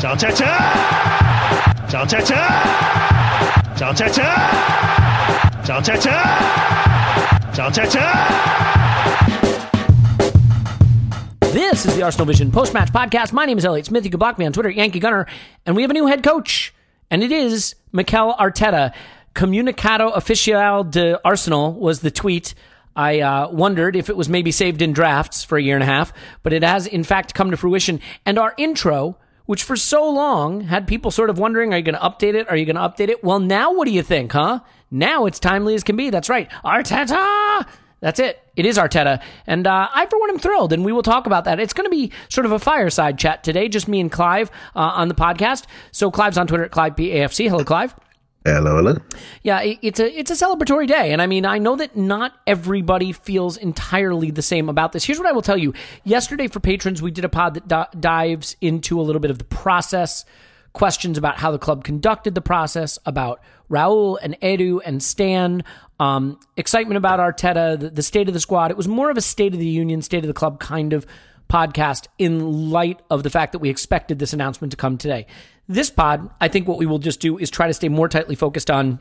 Arteta! Arteta! Arteta! Arteta! Arteta! This is the Arsenal Vision post match podcast. My name is Elliot Smith. You can block me on Twitter, Yankee Gunner. And we have a new head coach, and it is Mikel Arteta. Comunicado Oficial de Arsenal was the tweet. I uh, wondered if it was maybe saved in drafts for a year and a half, but it has in fact come to fruition. And our intro, which for so long had people sort of wondering, are you going to update it? Are you going to update it? Well, now what do you think, huh? Now it's timely as can be. That's right. Arteta! That's it. It is Arteta. And uh, I, for one, am thrilled, and we will talk about that. It's going to be sort of a fireside chat today, just me and Clive uh, on the podcast. So Clive's on Twitter at ClivePAFC. Hello, Clive. Hello, hello. Yeah, it's a it's a celebratory day, and I mean, I know that not everybody feels entirely the same about this. Here's what I will tell you: yesterday for patrons, we did a pod that d- dives into a little bit of the process, questions about how the club conducted the process, about Raul and Edu and Stan, um, excitement about Arteta, the, the state of the squad. It was more of a state of the union, state of the club kind of podcast in light of the fact that we expected this announcement to come today. This pod, I think what we will just do is try to stay more tightly focused on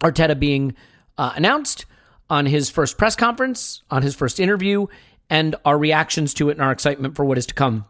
Arteta being uh, announced, on his first press conference, on his first interview, and our reactions to it and our excitement for what is to come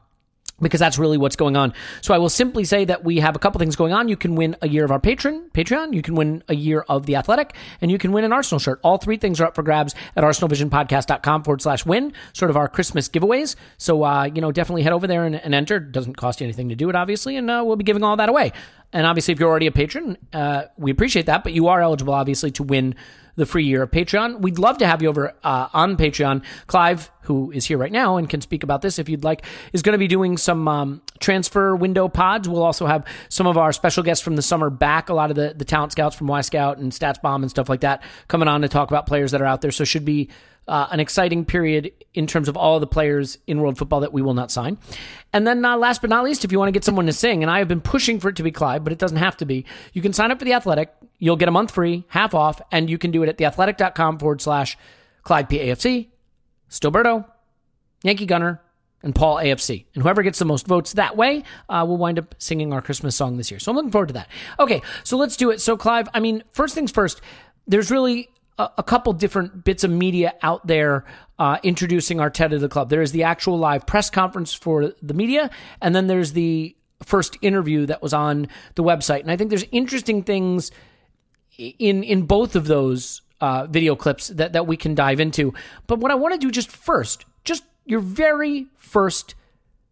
because that's really what's going on. So I will simply say that we have a couple things going on. You can win a year of our patron Patreon, you can win a year of the Athletic, and you can win an Arsenal shirt. All three things are up for grabs at arsenalvisionpodcast.com forward slash win, sort of our Christmas giveaways. So uh, you know, definitely head over there and, and enter. Doesn't cost you anything to do it, obviously, and uh, we'll be giving all that away. And obviously, if you're already a patron, uh, we appreciate that, but you are eligible, obviously, to win the free year of Patreon. We'd love to have you over uh, on Patreon. Clive, who is here right now and can speak about this if you'd like, is going to be doing some um, transfer window pods. We'll also have some of our special guests from the summer back, a lot of the, the talent scouts from Wyscout and StatsBomb and stuff like that, coming on to talk about players that are out there. So should be uh, an exciting period in terms of all the players in world football that we will not sign. And then, uh, last but not least, if you want to get someone to sing, and I have been pushing for it to be Clyde, but it doesn't have to be, you can sign up for The Athletic. You'll get a month free, half off, and you can do it at theathletic.com forward slash Clive PAFC, Stillberto, Yankee Gunner, and Paul AFC. And whoever gets the most votes that way uh, will wind up singing our Christmas song this year. So I'm looking forward to that. Okay, so let's do it. So, Clive, I mean, first things first, there's really a, a couple different bits of media out there uh, introducing Arteta to the club. There is the actual live press conference for the media, and then there's the first interview that was on the website. And I think there's interesting things in in both of those uh, video clips that that we can dive into. But what I want to do just first, just your very first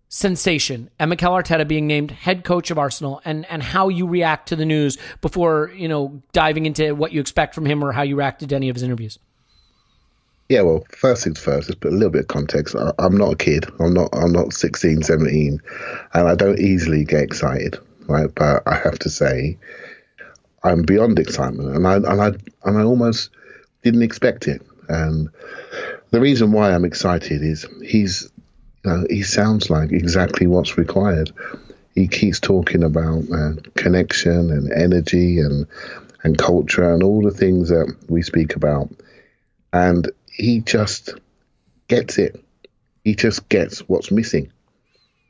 sensation and Mikel Arteta being named head coach of Arsenal and, and how you react to the news before, you know, diving into what you expect from him or how you reacted to any of his interviews? Yeah, well, first things first, just put a little bit of context. I, am not a kid. I'm not I'm not 16, 17, and I don't easily get excited, right? But I have to say I'm beyond excitement and I and I and I almost didn't expect it. And the reason why I'm excited is he's you know, he sounds like exactly what's required. He keeps talking about uh, connection and energy and and culture and all the things that we speak about, and he just gets it. He just gets what's missing.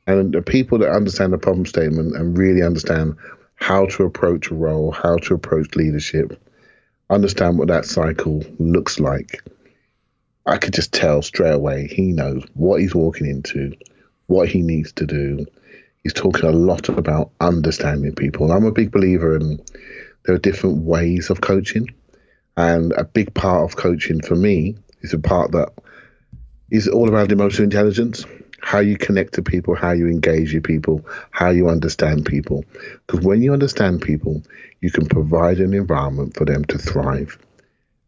And the people that understand the problem statement and really understand how to approach a role, how to approach leadership, understand what that cycle looks like I could just tell straight away he knows what he's walking into, what he needs to do. He's talking a lot about understanding people. And I'm a big believer in there are different ways of coaching. And a big part of coaching for me is a part that is all about emotional intelligence, how you connect to people, how you engage your people, how you understand people. Because when you understand people, you can provide an environment for them to thrive.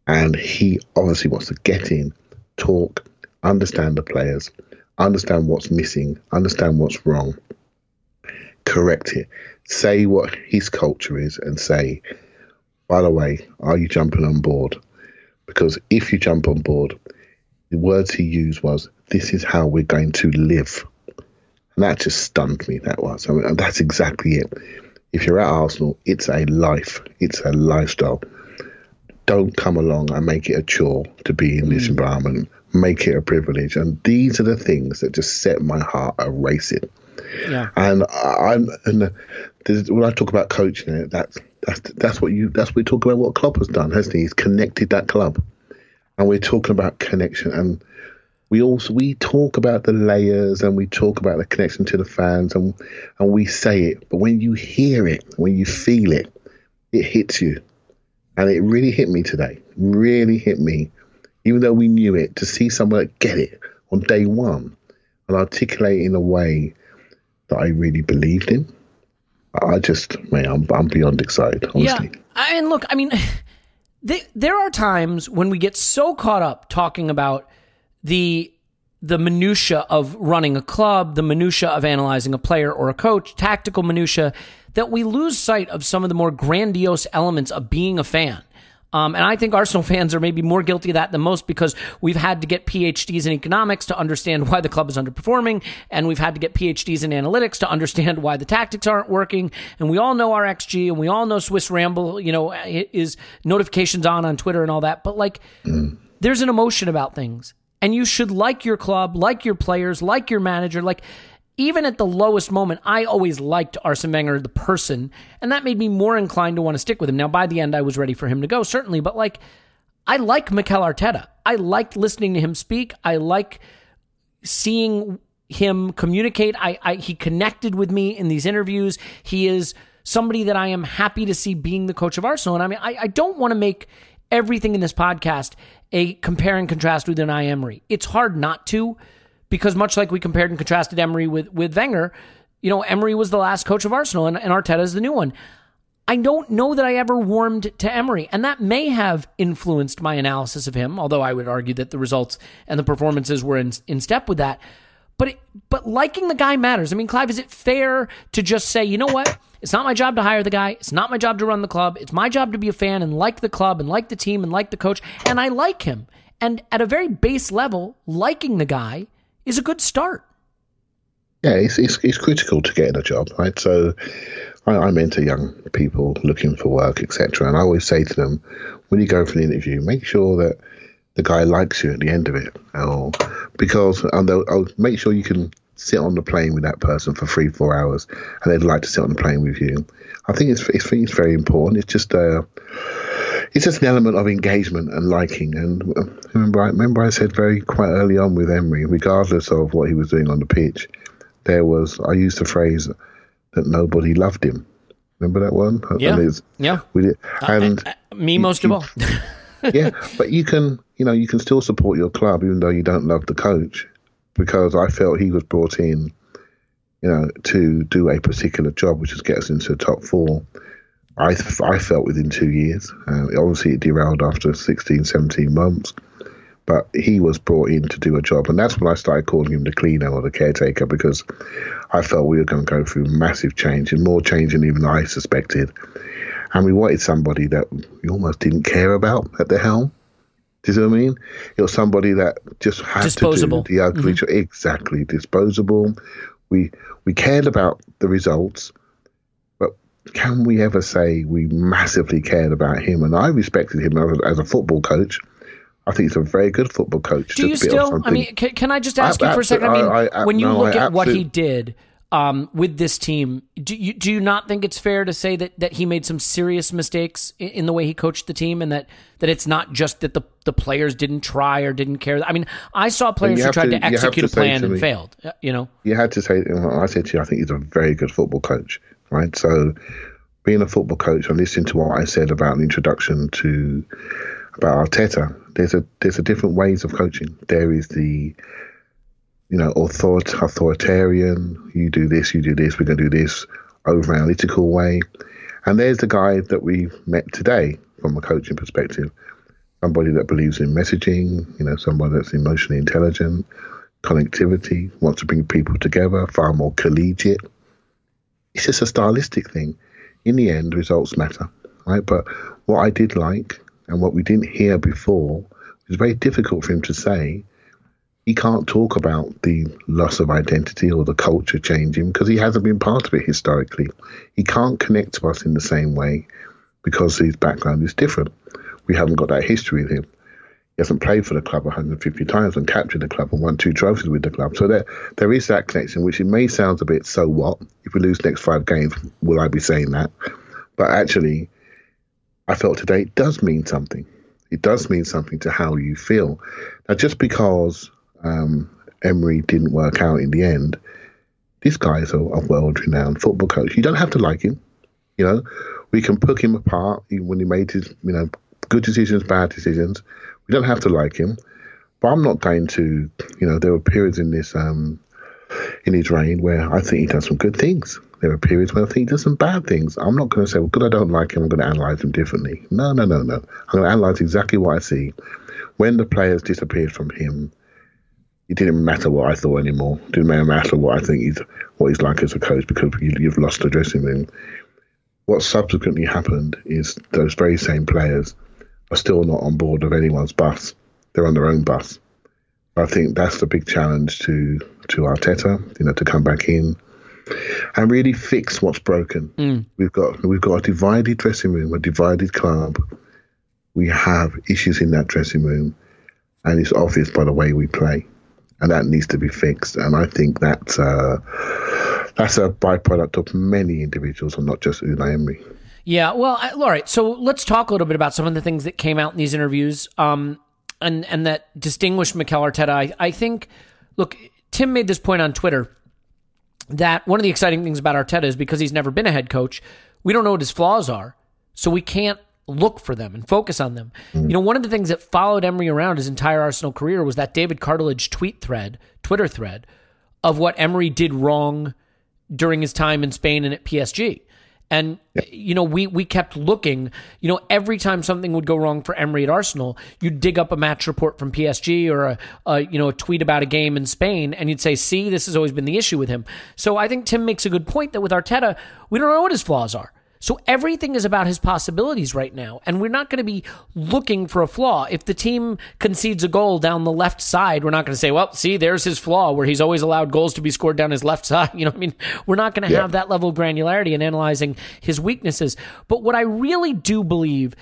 And he obviously wants to get in talk, understand the players, understand what's missing, understand what's wrong, correct it, say what his culture is, and say, by the way, are you jumping on board? Because if you jump on board, the words he used was, this is how we're going to live. And that just stunned me, that was. I mean, that's exactly it. If you're at Arsenal, it's a life, it's a lifestyle don't come along and make it a chore to be in this mm. environment. Make it a privilege. And these are the things that just set my heart a racing. Yeah. And I'm and when I talk about coaching that's that's that's what you that's what we talk about. What Klopp has done, hasn't he? He's connected that club, and we're talking about connection. And we also we talk about the layers and we talk about the connection to the fans, and and we say it. But when you hear it, when you feel it, it hits you. And it really hit me today. Really hit me. Even though we knew it, to see someone get it on day one and articulate in a way that I really believed in. I just, man, I'm, I'm beyond excited, honestly. Yeah. And look, I mean, they, there are times when we get so caught up talking about the the minutia of running a club, the minutia of analyzing a player or a coach, tactical minutia, that we lose sight of some of the more grandiose elements of being a fan. Um, and I think Arsenal fans are maybe more guilty of that than most because we've had to get PhDs in economics to understand why the club is underperforming, and we've had to get PhDs in analytics to understand why the tactics aren't working. And we all know our XG, and we all know Swiss Ramble, you know, is notifications on on Twitter and all that. But like, mm. there's an emotion about things, and you should like your club, like your players, like your manager, like even at the lowest moment, I always liked Arsene Wenger, the person, and that made me more inclined to want to stick with him. Now, by the end, I was ready for him to go, certainly, but like, I like Mikel Arteta. I liked listening to him speak. I like seeing him communicate. I, I he connected with me in these interviews. He is somebody that I am happy to see being the coach of Arsenal. And I mean, I, I don't want to make everything in this podcast a compare and contrast with Unai Emery. It's hard not to because much like we compared and contrasted Emery with with Wenger, you know, Emery was the last coach of Arsenal and, and Arteta is the new one. I don't know that I ever warmed to Emery, and that may have influenced my analysis of him. Although I would argue that the results and the performances were in, in step with that. But it, but liking the guy matters. I mean, Clive, is it fair to just say, you know what? It's not my job to hire the guy. It's not my job to run the club. It's my job to be a fan and like the club and like the team and like the coach. And I like him. And at a very base level, liking the guy is a good start. Yeah, it's, it's, critical to getting a job, right? So I, I mentor young people looking for work, etc. And I always say to them, when you go for an interview, make sure that the guy likes you at the end of it, because and I'll make sure you can sit on the plane with that person for three, four hours, and they'd like to sit on the plane with you. I think it's, it's, it's very important. It's just a uh, it's just an element of engagement and liking. And uh, remember, I remember I said very quite early on with Emery, regardless of what he was doing on the pitch, there was I used the phrase that nobody loved him. Remember that one? Yeah, yeah. We did, and uh, uh, me most you, of all. yeah, but you can, you know, you can still support your club even though you don't love the coach, because I felt he was brought in you know, to do a particular job, which is get us into the top four. I, I felt within two years. Uh, obviously, it derailed after 16, 17 months, but he was brought in to do a job. And that's when I started calling him the cleaner or the caretaker because I felt we were going to go through massive change and more change than even I suspected. And we wanted somebody that we almost didn't care about at the helm. Do you know what I mean? It was somebody that just had disposable. to do the ugly mm-hmm. Exactly, disposable. We we cared about the results, but can we ever say we massively cared about him? And I respected him as, as a football coach. I think he's a very good football coach. Do you still? I mean, can, can, I just ask I, you for a second? I mean, I, I, when you no, look at what he did, um, with this team. Do you do you not think it's fair to say that that he made some serious mistakes in, in, the way he coached the team, and that that it's not just that the the players didn't try or didn't care? I mean, I saw players who tried to, to execute to a plan and me, failed. Uh, you know, you had to say. I said to you, I think he's a very good football coach, right? So, being a football coach and listening to what I said about an introduction to about Arteta, there's a there's a different ways of coaching. There is the you know, author- authoritarian, you do this, you do this, we're going to do this over analytical way. And there's the guy that we met today from a coaching perspective. Somebody that believes in messaging, you know, somebody that's emotionally intelligent, connectivity, wants to bring people together, far more collegiate. It's just a stylistic thing. In the end, results matter, right? But what I did like and what we didn't hear before was very difficult for him to say he can't talk about the loss of identity or the culture changing because he hasn't been part of it historically. He can't connect to us in the same way because his background is different. We haven't got that history with him. He hasn't played for the club 150 times and captured the club and won two trophies with the club. So there, there is that connection, which it may sound a bit so what. If we lose next five games, will I be saying that? But actually, I felt today it does mean something. It does mean something to how you feel. Now, just because um, Emery didn't work out in the end, this guy is a, a world renowned football coach. You don't have to like him. You know, we can pick him apart when he made his, you know, good decisions, bad decisions. We don't have to like him. But I'm not going to, you know, there were periods in this, um, in his reign where I think he does some good things. There are periods where I think he does some bad things. I'm not going to say, well, good, I don't like him, I'm going to analyse him differently. No, no, no, no. I'm going to analyse exactly what I see. When the players disappeared from him, it didn't matter what I thought anymore. It didn't matter what I think he's what he's like as a coach because you, have lost the dressing room. What subsequently happened is those very same players are still not on board of anyone's bus. They're on their own bus. I think that's the big challenge to to Arteta, you know, to come back in and really fix what's broken. Mm. We've got we've got a divided dressing room, a divided club. We have issues in that dressing room, and it's obvious by the way we play and that needs to be fixed. And I think that's uh, that's a byproduct of many individuals, and not just Unai Emery. Yeah, well, all right. So let's talk a little bit about some of the things that came out in these interviews, um, and and that distinguished Mikel Arteta. I, I think, look, Tim made this point on Twitter that one of the exciting things about Arteta is because he's never been a head coach, we don't know what his flaws are, so we can't look for them and focus on them. Mm. You know, one of the things that followed Emery around his entire Arsenal career was that David Cartlidge tweet thread, Twitter thread, of what Emery did wrong during his time in Spain and at PSG. And you know, we we kept looking. You know, every time something would go wrong for Emery at Arsenal, you'd dig up a match report from PSG or a, a, you know a tweet about a game in Spain, and you'd say, "See, this has always been the issue with him." So I think Tim makes a good point that with Arteta, we don't know what his flaws are. So everything is about his possibilities right now. And we're not going to be looking for a flaw. If the team concedes a goal down the left side, we're not going to say, well, see, there's his flaw where he's always allowed goals to be scored down his left side. You know, what I mean, we're not going to yeah. have that level of granularity in analyzing his weaknesses. But what I really do believe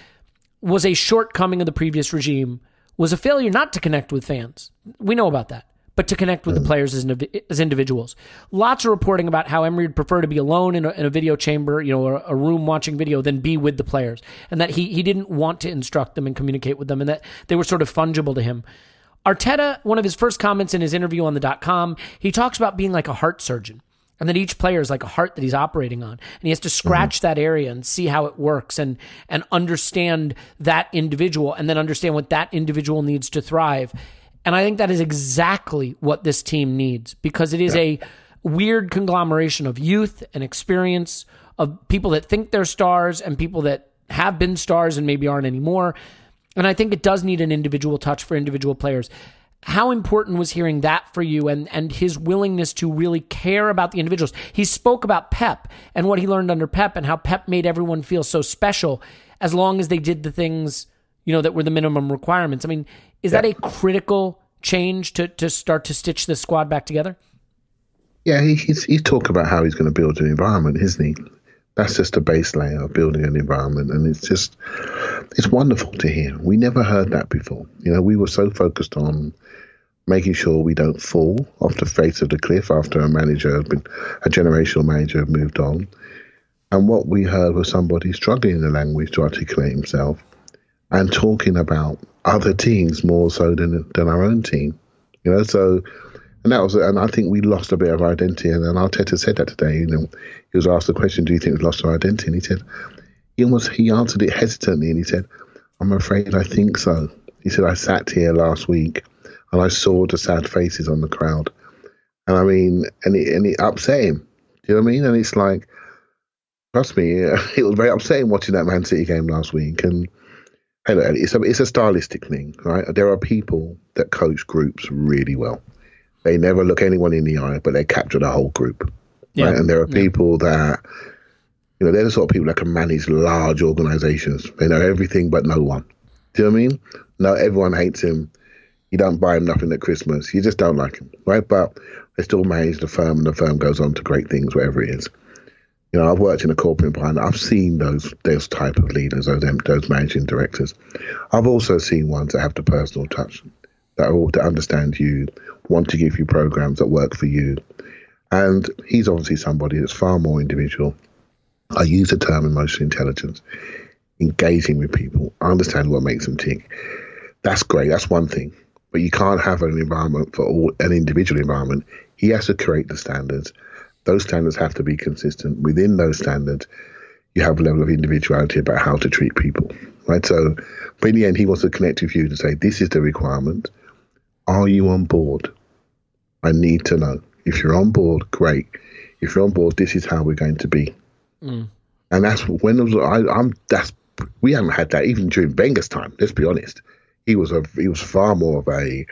was a shortcoming of the previous regime was a failure not to connect with fans. We know about that but to connect with the players as, as individuals. Lots of reporting about how Emery would prefer to be alone in a, in a video chamber, you know, a, a, room watching video, than be with the players, and that he he didn't want to instruct them and communicate with them, and that they were sort of fungible to him. Arteta, one of his first comments in his interview on the dot com, he talks about being like a heart surgeon. And that each player is like a heart that he's operating on. And he has to scratch mm-hmm. that area and see how it works and and understand that individual and then understand what that individual needs to thrive. And I think that is exactly what this team needs because it is yeah. a weird conglomeration of youth and experience, of people that think they're stars and people that have been stars and maybe aren't anymore. And I think it does need an individual touch for individual players. How important was hearing that for you and, and his willingness to really care about the individuals? He spoke about Pep and what he learned under Pep and how Pep made everyone feel so special as long as they did the things, you know, that were the minimum requirements. I mean, is yeah. that a critical change to, to start to stitch the squad back together? Yeah, he, he's, he's talking about how he's going to build an environment, isn't he? That's just a base layer of building an environment, and it's just it's wonderful to hear. We never heard that before. You know, we were so focused on making sure we don't fall off the face of the cliff after a manager had been a generational manager had moved on. And what we heard was somebody struggling in the language to articulate himself and talking about other teams more so than than our own team. You know, so and that was, and I think we lost a bit of identity. And, and Arteta said that today. You know, he was asked the question, "Do you think we've lost our identity?" And he said, he almost he answered it hesitantly, and he said, "I'm afraid I think so." He said, "I sat here last week, and I saw the sad faces on the crowd, and I mean, and it and it upset him. Do you know what I mean? And it's like, trust me, it was very upsetting watching that Man City game last week, and." It's a it's a stylistic thing, right? There are people that coach groups really well they never look anyone in the eye, but they capture the whole group. Yeah. Right? And there are people yeah. that, you know, they're the sort of people that can manage large organizations. They know everything but no one. Do you know what I mean? No, everyone hates him. You don't buy him nothing at Christmas. You just don't like him, right? But they still manage the firm, and the firm goes on to great things, wherever it is. You know, I've worked in a corporate environment. I've seen those those type of leaders, those those managing directors. I've also seen ones that have the personal touch, that are all to understand you, want to give you programs that work for you. And he's obviously somebody that's far more individual. I use the term emotional intelligence, engaging with people, understand what makes them tick. That's great. That's one thing. But you can't have an environment for all an individual environment. He has to create the standards. Those standards have to be consistent. Within those standards, you have a level of individuality about how to treat people. Right. So but in the end he wants to connect with you to say, This is the requirement. Are you on board? I need to know. If you're on board, great. If you're on board, this is how we're going to be. Mm. And that's when was, I, I'm. That's we haven't had that even during Wenger's time. Let's be honest. He was a he was far more of a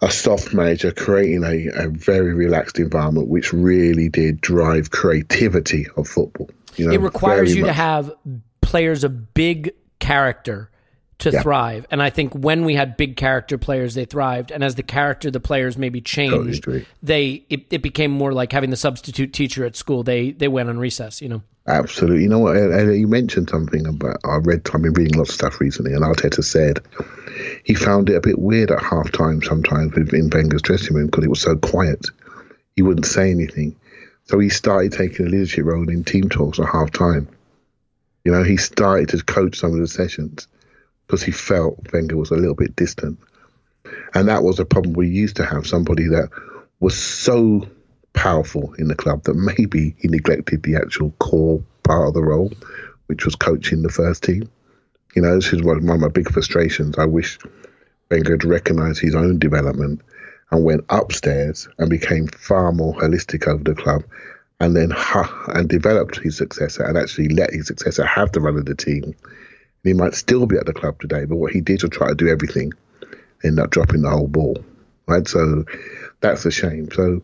a soft manager, creating a, a very relaxed environment, which really did drive creativity of football. You know, it requires you much. to have players of big character to yeah. thrive. And I think when we had big character players, they thrived. And as the character, the players maybe changed, totally they it, it became more like having the substitute teacher at school. They they went on recess, you know. Absolutely. You know what? You mentioned something about. I read. I've been reading lots of stuff recently, and Arteta said he found it a bit weird at half time sometimes in Wenger's dressing room because it was so quiet. He wouldn't say anything, so he started taking a leadership role in team talks at half time. You know, he started to coach some of the sessions because he felt Wenger was a little bit distant. And that was a problem we used to have somebody that was so powerful in the club that maybe he neglected the actual core part of the role, which was coaching the first team. You know, this is one of my big frustrations. I wish Wenger had recognised his own development and went upstairs and became far more holistic over the club and then ha, and developed his successor and actually let his successor have the run of the team he might still be at the club today, but what he did was try to do everything, end up dropping the whole ball. Right, so that's a shame. So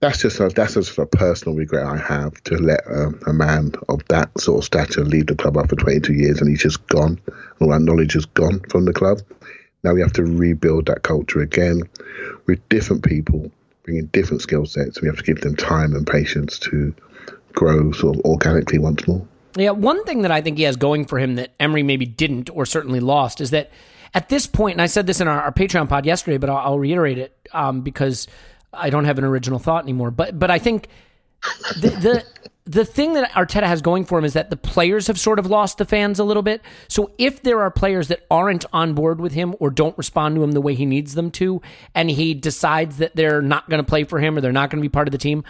that's just a, that's just a personal regret I have to let um, a man of that sort of stature leave the club after 22 years, and he's just gone. All that knowledge is gone from the club. Now we have to rebuild that culture again with different people, bringing different skill sets. We have to give them time and patience to grow sort of organically once more. Yeah, one thing that I think he has going for him that Emery maybe didn't or certainly lost is that at this point, and I said this in our, our Patreon pod yesterday, but I'll, I'll reiterate it um, because I don't have an original thought anymore. But but I think the, the the thing that Arteta has going for him is that the players have sort of lost the fans a little bit. So if there are players that aren't on board with him or don't respond to him the way he needs them to, and he decides that they're not going to play for him or they're not going to be part of the team,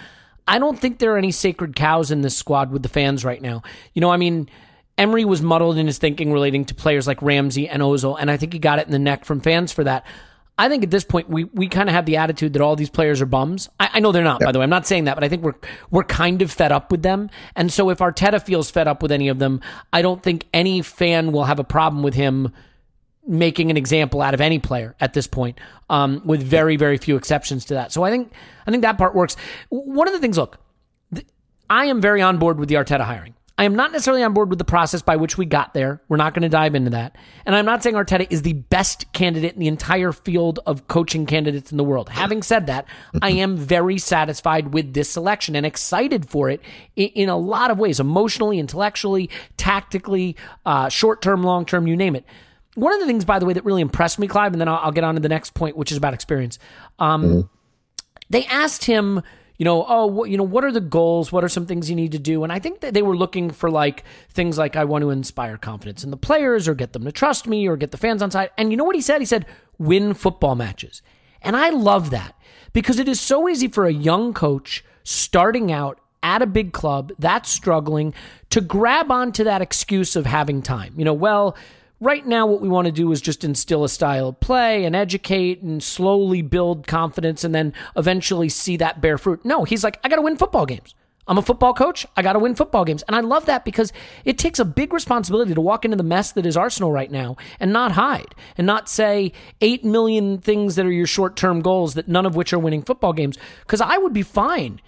I don't think there are any sacred cows in this squad with the fans right now. You know, I mean, Emery was muddled in his thinking relating to players like Ramsey and Ozil, and I think he got it in the neck from fans for that. I think at this point we we kind of have the attitude that all these players are bums. I, I know they're not, by the way. I'm not saying that, but I think we're we're kind of fed up with them. And so if Arteta feels fed up with any of them, I don't think any fan will have a problem with him making an example out of any player at this point, um, with very very few exceptions to that. So I think I think that part works. One of the things, look, I am very on board with the Arteta hiring. I am not necessarily on board with the process by which we got there. We're not going to dive into that. And I'm not saying Arteta is the best candidate in the entire field of coaching candidates in the world. Having said that, I am very satisfied with this selection and excited for it in, a lot of ways emotionally, intellectually, tactically, uh, short term, long term, you name it. One of the things, by the way, that really impressed me, Clive, and then I'll, I'll get on to the next point, which is about experience. Um, mm-hmm. They asked him you know, oh, what, you know, what are the goals? What are some things you need to do? And I think that they were looking for like things like I want to inspire confidence in the players or get them to trust me or get the fans on side. And you know what he said? He said, win football matches. And I love that because it is so easy for a young coach starting out at a big club that's struggling to grab onto that excuse of having time. You know, well, Right now, what we want to do is just instill a style of play and educate and slowly build confidence and then eventually see that bear fruit. No, he's like, I got to win football games. I'm a football coach. I got to win football games. And I love that because it takes a big responsibility to walk into the mess that is Arsenal right now and not hide and not say 8 million things that are your short term goals that none of which are winning football games. Because I would be fine.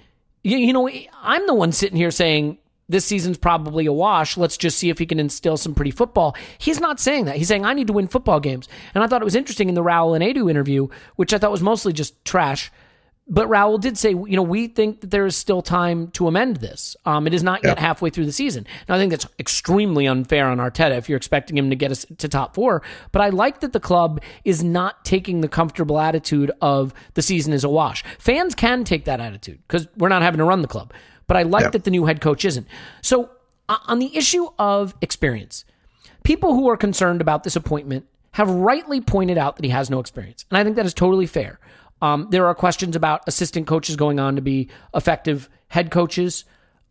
You, you know, I'm the one sitting here saying, this season's probably a wash. Let's just see if he can instill some pretty football. He's not saying that. He's saying, I need to win football games. And I thought it was interesting in the Raul and Edu interview, which I thought was mostly just trash. But Raul did say, you know, we think that there is still time to amend this. Um, it is not yet halfway through the season. Now, I think that's extremely unfair on Arteta if you're expecting him to get us to top four. But I like that the club is not taking the comfortable attitude of the season is a wash. Fans can take that attitude because we're not having to run the club but I like that the new head coach isn't. So, on the issue of experience, people who are concerned about this appointment have rightly pointed out that he has no experience. And I think that is totally fair. Um, there are questions about assistant coaches going on to be effective head coaches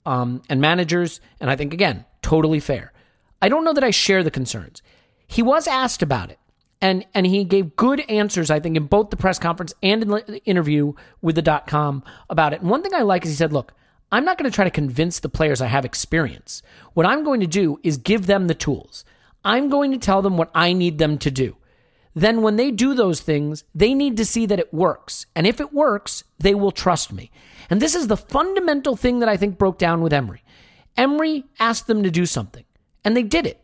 um, and managers. And I think, again, totally fair. I don't know that I share the concerns. He was asked about it. And, and he gave good answers, I think, in both the press conference and in the interview with the dot com about it. And one thing I like is he said, look, I'm not going to try to convince the players I have experience. What I'm going to do is give them the tools. I'm going to tell them what I need them to do. Then, when they do those things, they need to see that it works. And if it works, they will trust me. And this is the fundamental thing that I think broke down with Emery. Emery asked them to do something, and they did it.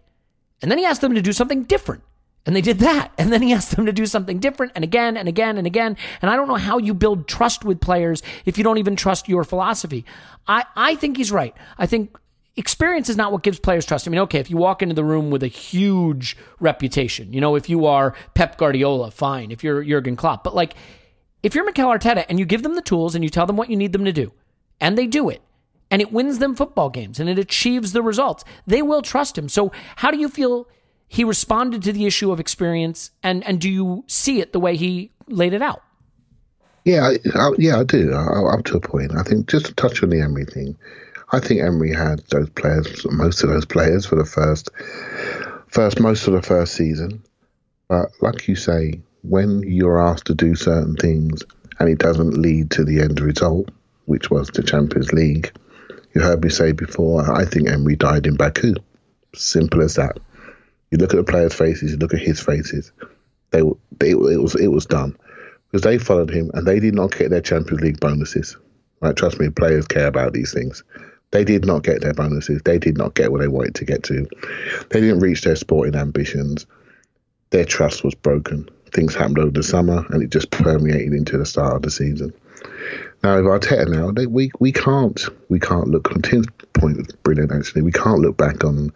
And then he asked them to do something different. And they did that. And then he asked them to do something different and again and again and again. And I don't know how you build trust with players if you don't even trust your philosophy. I, I think he's right. I think experience is not what gives players trust. I mean, okay, if you walk into the room with a huge reputation, you know, if you are Pep Guardiola, fine. If you're Jurgen Klopp, but like, if you're Mikel Arteta and you give them the tools and you tell them what you need them to do, and they do it, and it wins them football games and it achieves the results, they will trust him. So, how do you feel he responded to the issue of experience, and and do you see it the way he laid it out? Yeah, I, yeah, I do. I, up to a point. I think just to touch on the Emery thing, I think Emery had those players, most of those players, for the first, first most of the first season. But like you say, when you're asked to do certain things and it doesn't lead to the end result, which was the Champions League, you heard me say before. I think Emery died in Baku. Simple as that. You look at the players' faces, you look at his faces. They, they it was it was done because they followed him and they did not get their Champions League bonuses. Trust me, players care about these things. They did not get their bonuses. They did not get what they wanted to get to. They didn't reach their sporting ambitions. Their trust was broken. Things happened over the summer, and it just permeated into the start of the season. Now, with Arteta, now they, we we can't we can't look. Tim's point was brilliant. Actually, we can't look back on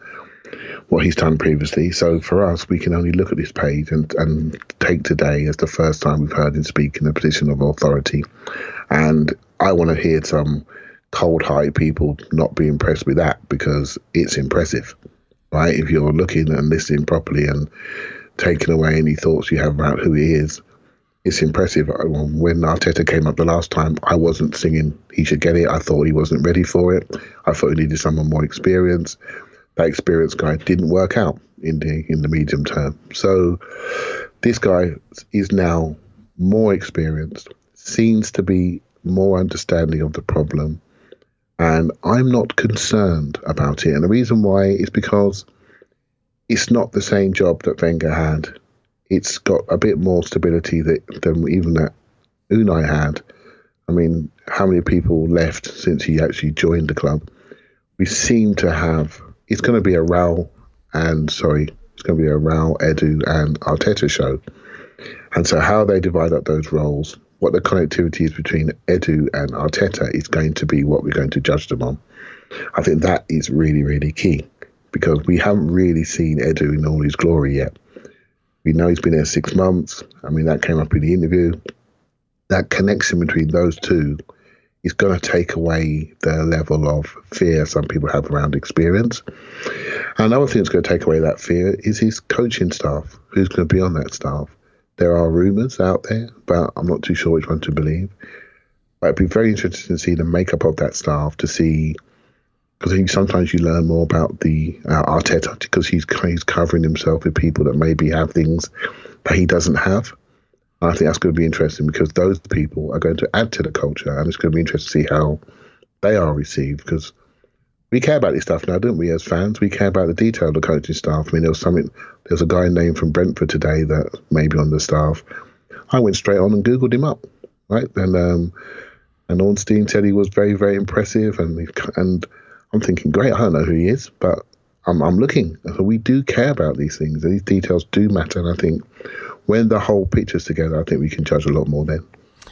what he's done previously. So for us, we can only look at this page and, and take today as the first time we've heard him speak in a position of authority. And I want to hear some cold hearted people not be impressed with that because it's impressive, right? If you're looking and listening properly and taking away any thoughts you have about who he is, it's impressive. When Arteta came up the last time, I wasn't singing he should get it. I thought he wasn't ready for it. I thought he needed someone more experienced that experienced guy didn't work out in the in the medium term. So this guy is now more experienced, seems to be more understanding of the problem, and I'm not concerned about it. And the reason why is because it's not the same job that Wenger had. It's got a bit more stability that, than even that Unai had. I mean, how many people left since he actually joined the club? We seem to have. It's going to be a Raul and sorry, it's going to be a Raul, Edu, and Arteta show. And so, how they divide up those roles, what the connectivity is between Edu and Arteta is going to be what we're going to judge them on. I think that is really, really key because we haven't really seen Edu in all his glory yet. We know he's been there six months. I mean, that came up in the interview. That connection between those two is going to take away the level of fear some people have around experience. Another thing that's going to take away that fear is his coaching staff. Who's going to be on that staff? There are rumours out there, but I'm not too sure which one to believe. But it'd be very interesting to see the makeup of that staff to see because I think sometimes you learn more about the uh, Arteta because he's he's covering himself with people that maybe have things that he doesn't have. I think that's going to be interesting because those people are going to add to the culture, and it's going to be interesting to see how they are received because we care about this stuff now, don't we? As fans, we care about the detail of the coaching staff. I mean, there was something. There's a guy named from Brentford today that may be on the staff. I went straight on and googled him up, right? And um, and Ornstein said he was very, very impressive, and and I'm thinking, great, I don't know who he is, but I'm, I'm looking. So we do care about these things. These details do matter. And I think when the whole picture's together, I think we can judge a lot more then.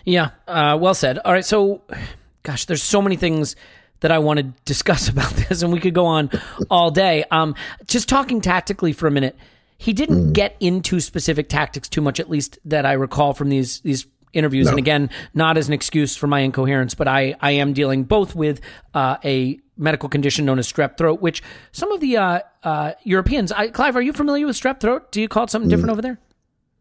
Yeah, uh, well said. All right, so, gosh, there's so many things that I want to discuss about this, and we could go on all day. Um, just talking tactically for a minute, he didn't mm. get into specific tactics too much, at least that I recall from these these interviews. No. And again, not as an excuse for my incoherence, but I I am dealing both with uh, a medical condition known as strep throat, which some of the uh, uh, Europeans, I, Clive, are you familiar with strep throat? Do you call it something different mm. over there?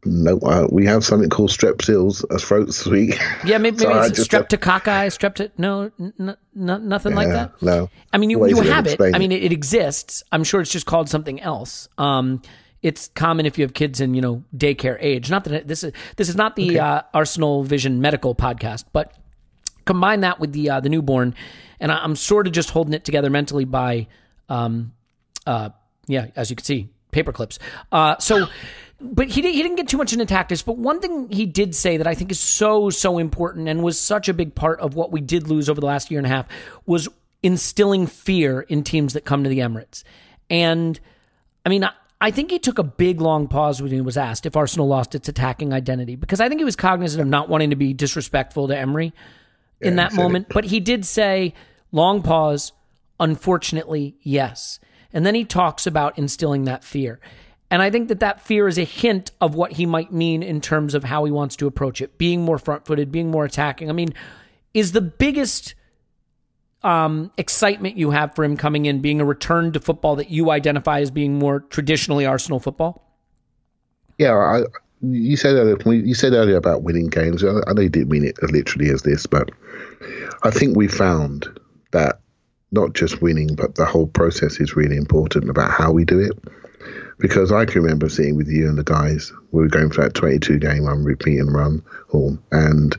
No, uh, we have something called strep strepsils, a throat sweet. Yeah, maybe, maybe it's streptococci, strepto. No, n- n- nothing yeah, like that. No. I mean, you, you have it. I mean, it, it, exists. I'm sure it's just called something else. Um, it's common if you have kids in you know daycare age. Not that it, this is this is not the okay. uh, Arsenal Vision medical podcast, but combine that with the uh, the newborn, and I, am sort of just holding it together mentally by, um, uh, yeah, as you can see, paper clips. Uh, so. But he, he didn't get too much into tactics. But one thing he did say that I think is so, so important and was such a big part of what we did lose over the last year and a half was instilling fear in teams that come to the Emirates. And I mean, I, I think he took a big long pause when he was asked if Arsenal lost its attacking identity because I think he was cognizant of not wanting to be disrespectful to Emery in yeah, that moment. It. But he did say, long pause, unfortunately, yes. And then he talks about instilling that fear. And I think that that fear is a hint of what he might mean in terms of how he wants to approach it, being more front footed, being more attacking. I mean, is the biggest um, excitement you have for him coming in being a return to football that you identify as being more traditionally Arsenal football? Yeah, I, you said earlier, you said earlier about winning games. I know you didn't mean it literally as this, but I think we found that not just winning, but the whole process is really important about how we do it. Because I can remember sitting with you and the guys, we were going for that 22 game unrepeat and run home, and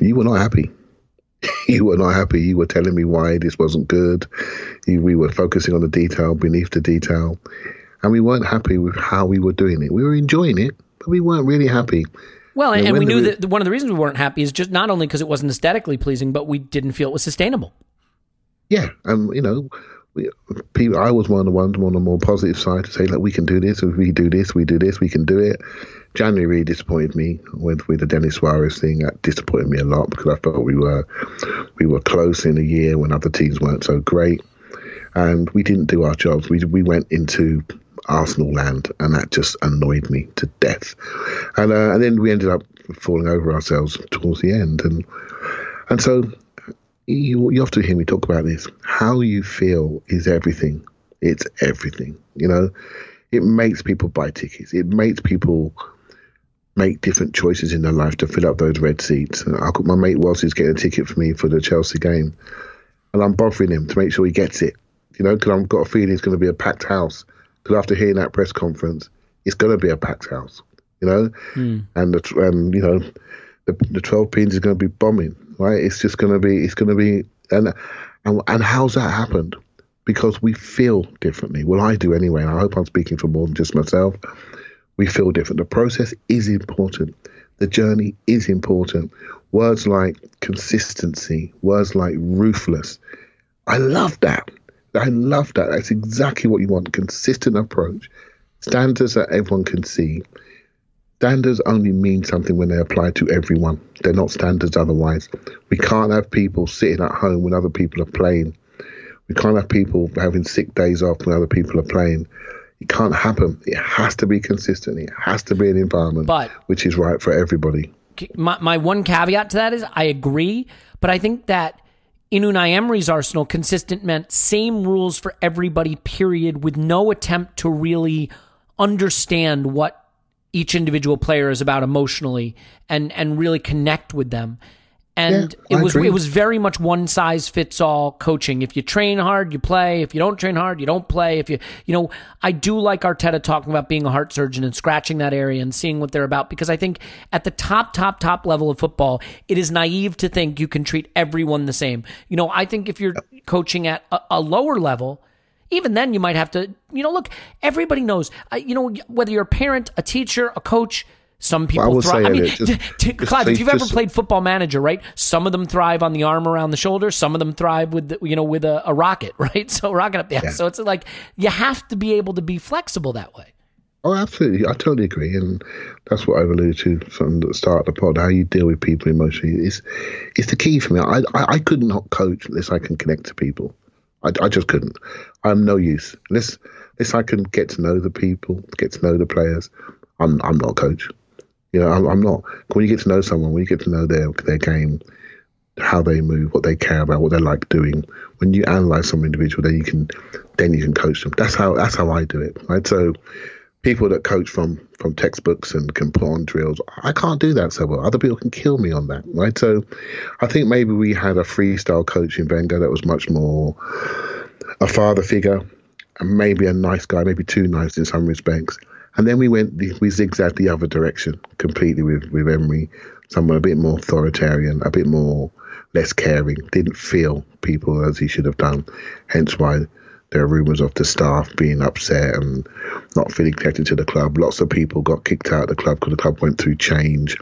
you were not happy. you were not happy. You were telling me why this wasn't good. You, we were focusing on the detail beneath the detail, and we weren't happy with how we were doing it. We were enjoying it, but we weren't really happy. Well, and, and we knew that one of the reasons we weren't happy is just not only because it wasn't aesthetically pleasing, but we didn't feel it was sustainable. Yeah, and um, you know, we, people, I was one of the ones on the more positive side to say, like, we can do this. If we do this, we do this, we can do it. January really disappointed me with with the Denis Suarez thing. That disappointed me a lot because I felt we were we were close in a year when other teams weren't so great, and we didn't do our jobs. We we went into Arsenal land, and that just annoyed me to death. And uh, and then we ended up falling over ourselves towards the end, and and so you you often hear me talk about this. How you feel is everything. It's everything. You know, it makes people buy tickets. It makes people make different choices in their life to fill up those red seats. I got my mate whilst he's getting a ticket for me for the Chelsea game, and I'm bothering him to make sure he gets it. You know, because I've got a feeling it's going to be a packed house. Because after hearing that press conference, it's going to be a packed house. you know, mm. and the and you know the the twelve pins is going to be bombing, right? It's just going to be it's going to be and and and how's that happened? Because we feel differently. Well, I do anyway, and I hope I'm speaking for more than just myself. We feel different. The process is important. The journey is important. Words like consistency, words like ruthless. I love that. I love that. That's exactly what you want. Consistent approach. Standards that everyone can see. Standards only mean something when they apply to everyone. They're not standards otherwise. We can't have people sitting at home when other people are playing. We can't have people having sick days off when other people are playing. It can't happen. It has to be consistent. It has to be an environment but, which is right for everybody. My, my one caveat to that is I agree, but I think that in Unai Emery's Arsenal, consistent meant same rules for everybody, period, with no attempt to really understand what each individual player is about emotionally and and really connect with them and yeah, it was it was very much one size fits all coaching. If you train hard, you play. If you don't train hard, you don't play. If you you know, I do like Arteta talking about being a heart surgeon and scratching that area and seeing what they're about because I think at the top top top level of football, it is naive to think you can treat everyone the same. You know, I think if you're coaching at a, a lower level, even then you might have to, you know, look, everybody knows, uh, you know, whether you're a parent, a teacher, a coach, some people thrive. I mean, just, t- t- Clive, if you've ever played Football Manager, right? Some of them thrive on the arm around the shoulder. Some of them thrive with, the, you know, with a, a, rocket, right? So rocket up the yeah. So it's like you have to be able to be flexible that way. Oh, absolutely. I totally agree, and that's what I've alluded to from the start of the pod. How you deal with people emotionally is is the key for me. I I, I could not coach unless I can connect to people. I, I just couldn't. I'm no use unless unless I can get to know the people, get to know the players. I'm I'm not a coach. You know, I'm, I'm, not. When you get to know someone, when you get to know their their game, how they move, what they care about, what they like doing, when you analyze some individual, then you can then you can coach them. That's how that's how I do it. Right. So people that coach from from textbooks and can put on drills, I can't do that so well. Other people can kill me on that. Right. So I think maybe we had a freestyle coach in Wenger that was much more a father figure and maybe a nice guy, maybe too nice in some respects. And then we went, we zigzagged the other direction completely with, with Emery, someone a bit more authoritarian, a bit more less caring, didn't feel people as he should have done. Hence why there are rumours of the staff being upset and not feeling connected to the club. Lots of people got kicked out of the club because the club went through change.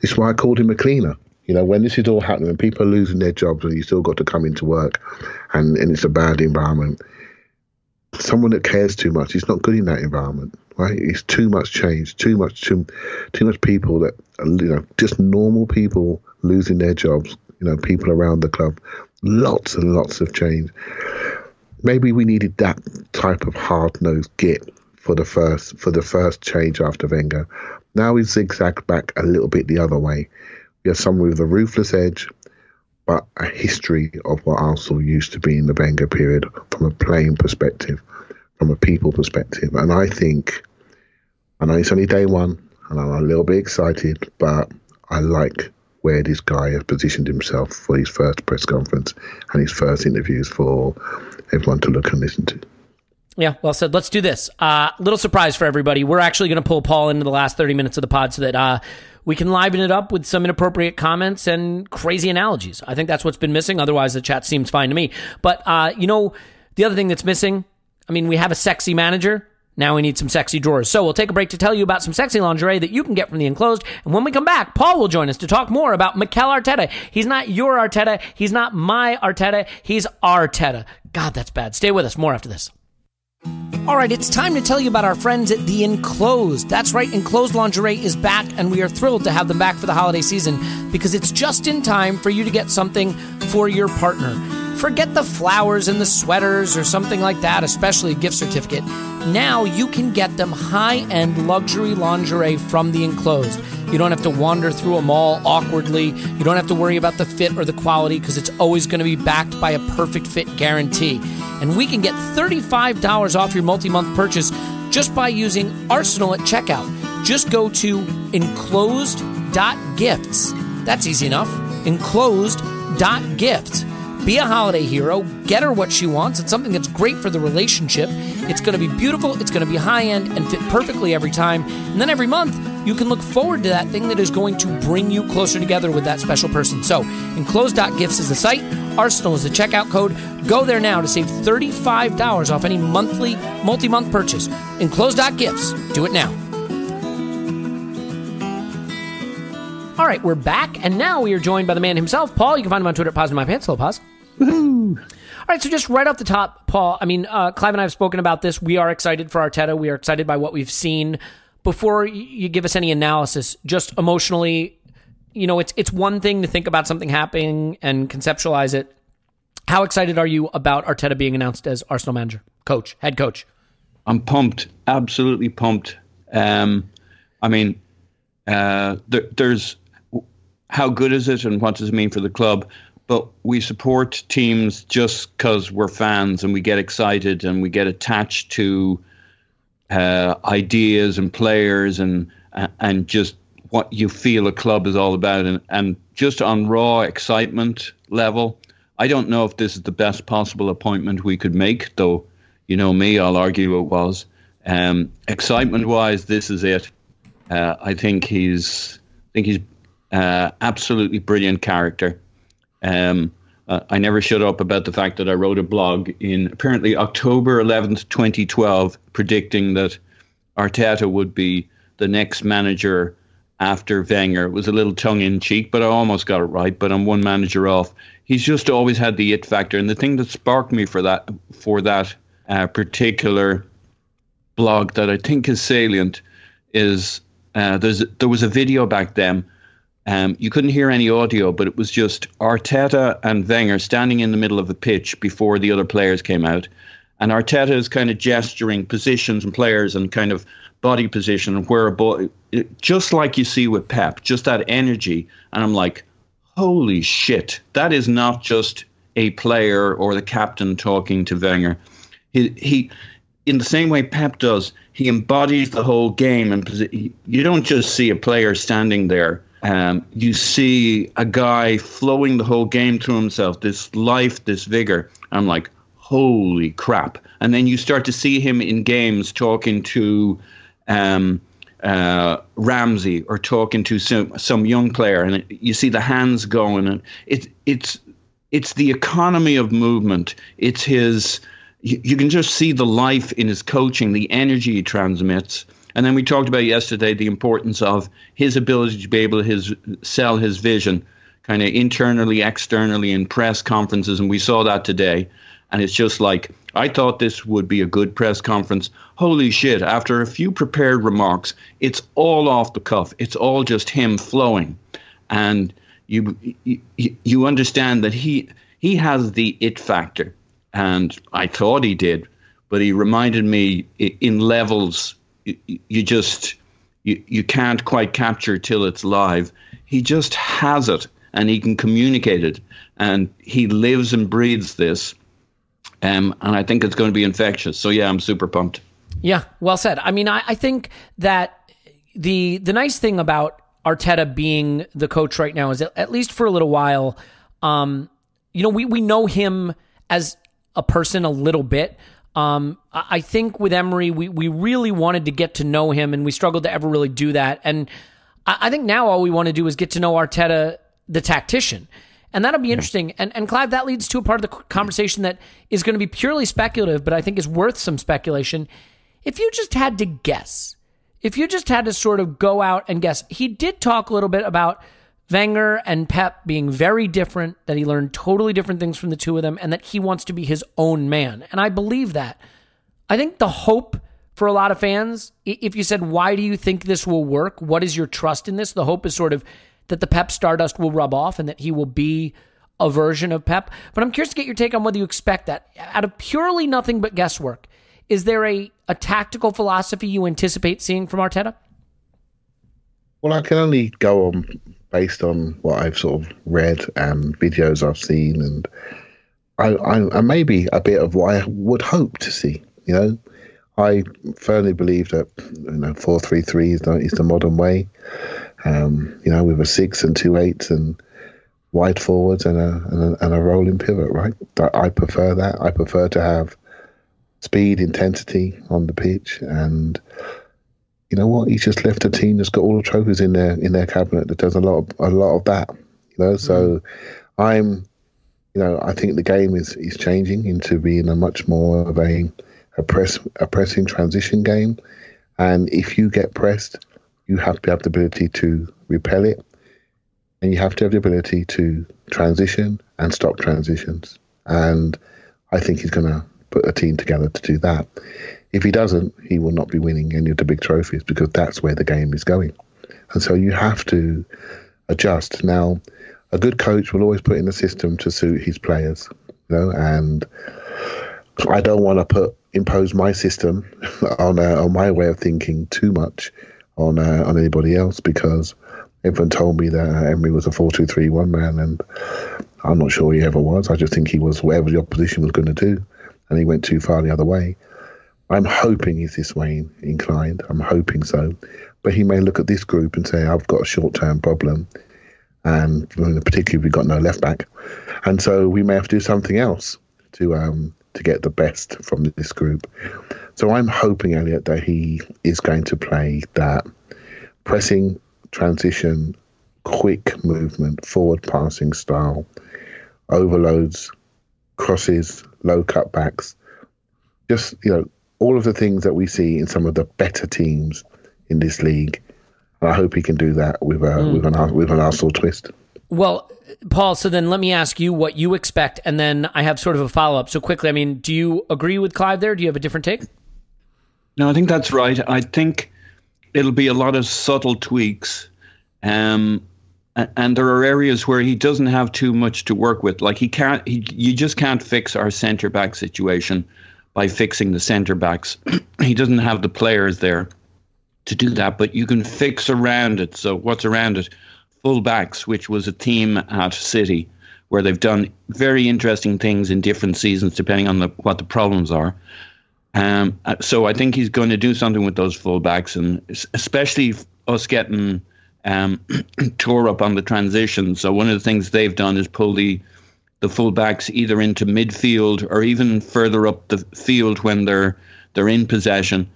Is why I called him a cleaner. You know, when this is all happening, and people are losing their jobs and you still got to come into work and, and it's a bad environment, someone that cares too much is not good in that environment right? It's too much change, too much, too, too much people that you know, just normal people losing their jobs. You know, people around the club, lots and lots of change. Maybe we needed that type of hard nosed git for the first for the first change after Wenger. Now we zigzag back a little bit the other way. We have someone with a ruthless edge, but a history of what Arsenal used to be in the Wenger period from a playing perspective from a people perspective. And I think, I know it's only day one, and I'm a little bit excited, but I like where this guy has positioned himself for his first press conference and his first interviews for everyone to look and listen to. Yeah, well said. Let's do this. Uh, little surprise for everybody. We're actually going to pull Paul into the last 30 minutes of the pod so that uh, we can liven it up with some inappropriate comments and crazy analogies. I think that's what's been missing. Otherwise, the chat seems fine to me. But, uh, you know, the other thing that's missing I mean, we have a sexy manager. Now we need some sexy drawers. So we'll take a break to tell you about some sexy lingerie that you can get from the enclosed. And when we come back, Paul will join us to talk more about Mikel Arteta. He's not your Arteta. He's not my Arteta. He's Arteta. God, that's bad. Stay with us. More after this. All right, it's time to tell you about our friends at The Enclosed. That's right, Enclosed Lingerie is back, and we are thrilled to have them back for the holiday season because it's just in time for you to get something for your partner. Forget the flowers and the sweaters or something like that, especially a gift certificate. Now you can get them high end luxury lingerie from the enclosed. You don't have to wander through a mall awkwardly. You don't have to worry about the fit or the quality because it's always going to be backed by a perfect fit guarantee. And we can get $35 off your multi month purchase just by using Arsenal at checkout. Just go to enclosed.gifts. That's easy enough. Enclosed.gifts. Be a holiday hero. Get her what she wants. It's something that's great for the relationship. It's going to be beautiful. It's going to be high end and fit perfectly every time. And then every month, you can look forward to that thing that is going to bring you closer together with that special person. So, enclosed.gifts is the site, Arsenal is the checkout code. Go there now to save $35 off any monthly, multi month purchase. Enclosed.gifts. Do it now. All right, we're back, and now we are joined by the man himself, Paul. You can find him on Twitter at Pause My Pants. Hello, Pause. All right, so just right off the top, Paul, I mean, uh, Clive and I have spoken about this. We are excited for Arteta. We are excited by what we've seen. Before you give us any analysis, just emotionally, you know, it's it's one thing to think about something happening and conceptualize it. How excited are you about Arteta being announced as Arsenal manager, coach, head coach? I'm pumped, absolutely pumped. Um, I mean, uh, there, there's how good is it and what does it mean for the club? But we support teams just because we're fans and we get excited and we get attached to uh, ideas and players and and just what you feel a club is all about and, and just on raw excitement level. I don't know if this is the best possible appointment we could make, though. You know me, I'll argue it was. Um, excitement wise, this is it. Uh, I think he's I think he's uh, absolutely brilliant character. Um, uh, I never shut up about the fact that I wrote a blog in apparently October 11th, 2012, predicting that Arteta would be the next manager after Wenger. It was a little tongue in cheek, but I almost got it right. But I'm one manager off. He's just always had the it factor, and the thing that sparked me for that for that uh, particular blog that I think is salient is uh, there's there was a video back then um, you couldn't hear any audio, but it was just Arteta and Wenger standing in the middle of the pitch before the other players came out. And Arteta is kind of gesturing positions and players and kind of body position and where a ball, just like you see with Pep, just that energy. And I'm like, holy shit, that is not just a player or the captain talking to Wenger. He, he in the same way Pep does, he embodies the whole game. And you don't just see a player standing there um, you see a guy flowing the whole game to himself, this life, this vigor. I'm like, holy crap. And then you start to see him in games talking to um, uh, Ramsey or talking to some, some young player, and you see the hands going. And it, it's, it's the economy of movement. It's his, you, you can just see the life in his coaching, the energy he transmits. And then we talked about yesterday the importance of his ability to be able to his, sell his vision kind of internally, externally in press conferences. And we saw that today. And it's just like, I thought this would be a good press conference. Holy shit, after a few prepared remarks, it's all off the cuff. It's all just him flowing. And you, you, you understand that he, he has the it factor. And I thought he did, but he reminded me in levels you, just you, you can't quite capture till it's live. He just has it and he can communicate it and he lives and breathes this. Um, and I think it's going to be infectious. So yeah, I'm super pumped. Yeah, well said. I mean, I, I think that the the nice thing about Arteta being the coach right now is that at least for a little while, um, you know, we we know him as a person a little bit, um, I think with Emery, we, we really wanted to get to know him and we struggled to ever really do that. And I, I think now all we want to do is get to know Arteta, the tactician. And that'll be interesting. And, and Clive, that leads to a part of the conversation that is going to be purely speculative, but I think is worth some speculation. If you just had to guess, if you just had to sort of go out and guess, he did talk a little bit about Wenger and Pep being very different, that he learned totally different things from the two of them, and that he wants to be his own man. And I believe that. I think the hope for a lot of fans, if you said, why do you think this will work? What is your trust in this? The hope is sort of that the Pep Stardust will rub off and that he will be a version of Pep. But I'm curious to get your take on whether you expect that. Out of purely nothing but guesswork, is there a, a tactical philosophy you anticipate seeing from Arteta? Well, I can only go on based on what I've sort of read and videos I've seen, and I, I, I maybe a bit of what I would hope to see. You know, I firmly believe that you know four three three is the, is the modern way. Um, you know, with a six and two eights and wide forwards and a, and a, and a rolling pivot, right? I prefer that. I prefer to have speed, intensity on the pitch, and you know what? He's just left a team that's got all the trophies in their in their cabinet that does a lot of a lot of that. You know, so mm-hmm. I'm, you know, I think the game is is changing into being a much more of a a press a pressing transition game, and if you get pressed, you have to have the ability to repel it, and you have to have the ability to transition and stop transitions. And I think he's going to put a team together to do that. If he doesn't, he will not be winning any of the big trophies because that's where the game is going. And so you have to adjust. Now, a good coach will always put in a system to suit his players, you know, and I don't want to put impose my system on uh, on my way of thinking too much on uh, on anybody else because everyone told me that Emery was a four two three one man, and I'm not sure he ever was. I just think he was whatever the opposition was going to do, and he went too far the other way. I'm hoping he's this way inclined. I'm hoping so. But he may look at this group and say, I've got a short term problem. And particularly, we've got no left back. And so we may have to do something else to um, to get the best from this group. So I'm hoping, Elliot, that he is going to play that pressing, transition, quick movement, forward passing style, overloads, crosses, low cutbacks. Just, you know, all of the things that we see in some of the better teams in this league. And I hope he can do that with, a, mm. with, an, with an Arsenal twist. Well, Paul, so then let me ask you what you expect, and then I have sort of a follow up. So quickly, I mean, do you agree with Clive there? Do you have a different take? No, I think that's right. I think it'll be a lot of subtle tweaks. Um, and there are areas where he doesn't have too much to work with. Like he can't, he, you just can't fix our centre back situation by fixing the centre backs. he doesn't have the players there to do that, but you can fix around it. So what's around it? Full backs, which was a team at City where they've done very interesting things in different seasons depending on the, what the problems are. Um, so I think he's going to do something with those fullbacks, and especially us getting um, tore up on the transition. So one of the things they've done is pull the the fullbacks either into midfield or even further up the field when they're they're in possession,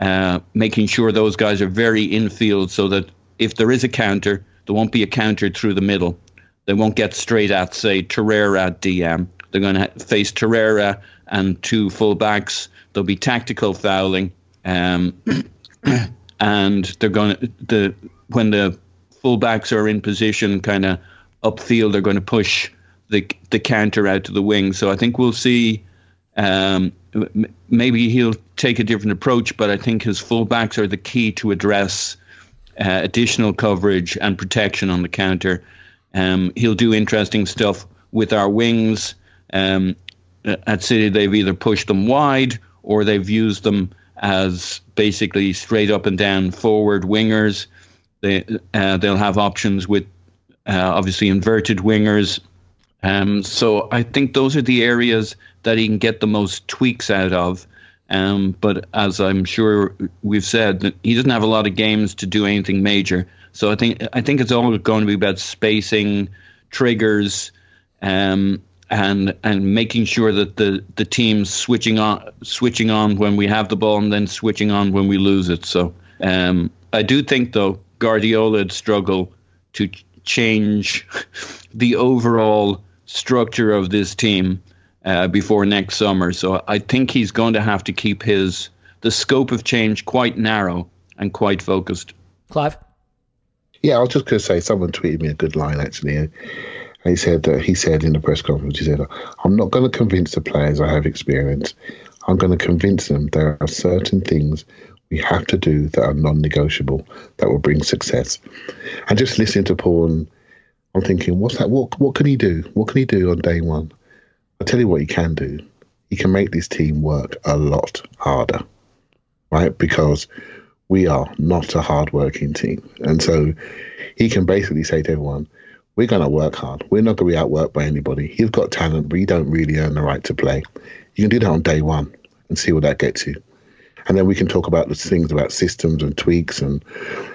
uh, making sure those guys are very infield so that if there is a counter, there won't be a counter through the middle. They won't get straight at say Torreira DM. They're going to face Torreira and two fullbacks. There'll be tactical fouling, um, and they're going to the when the fullbacks are in position, kind of upfield, they're going to push the the counter out to the wing. So I think we'll see. Um, maybe he'll take a different approach, but I think his fullbacks are the key to address uh, additional coverage and protection on the counter. Um, he'll do interesting stuff with our wings. Um, at City, they've either pushed them wide or they've used them as basically straight up and down forward wingers. They uh, they'll have options with uh, obviously inverted wingers um, so I think those are the areas that he can get the most tweaks out of. Um, but as I'm sure we've said, he doesn't have a lot of games to do anything major. So I think I think it's all going to be about spacing, triggers, um, and and making sure that the the team's switching on switching on when we have the ball and then switching on when we lose it. So um, I do think though Guardiola would struggle to change the overall structure of this team uh, before next summer. So I think he's going to have to keep his the scope of change quite narrow and quite focused. Clive. Yeah, I was just going to say someone tweeted me a good line actually. He said uh, he said in the press conference, he said, "I'm not going to convince the players I have experience. I'm going to convince them there are certain things we have to do that are non-negotiable that will bring success." And just listening to Paul and I'm thinking, what's that? What what can he do? What can he do on day one? I'll tell you what he can do. He can make this team work a lot harder, right? Because we are not a hard-working team, and so he can basically say to everyone, "We're going to work hard. We're not going to be outworked by anybody. He's got talent, but you don't really earn the right to play. You can do that on day one and see what that gets you." And then we can talk about the things about systems and tweaks and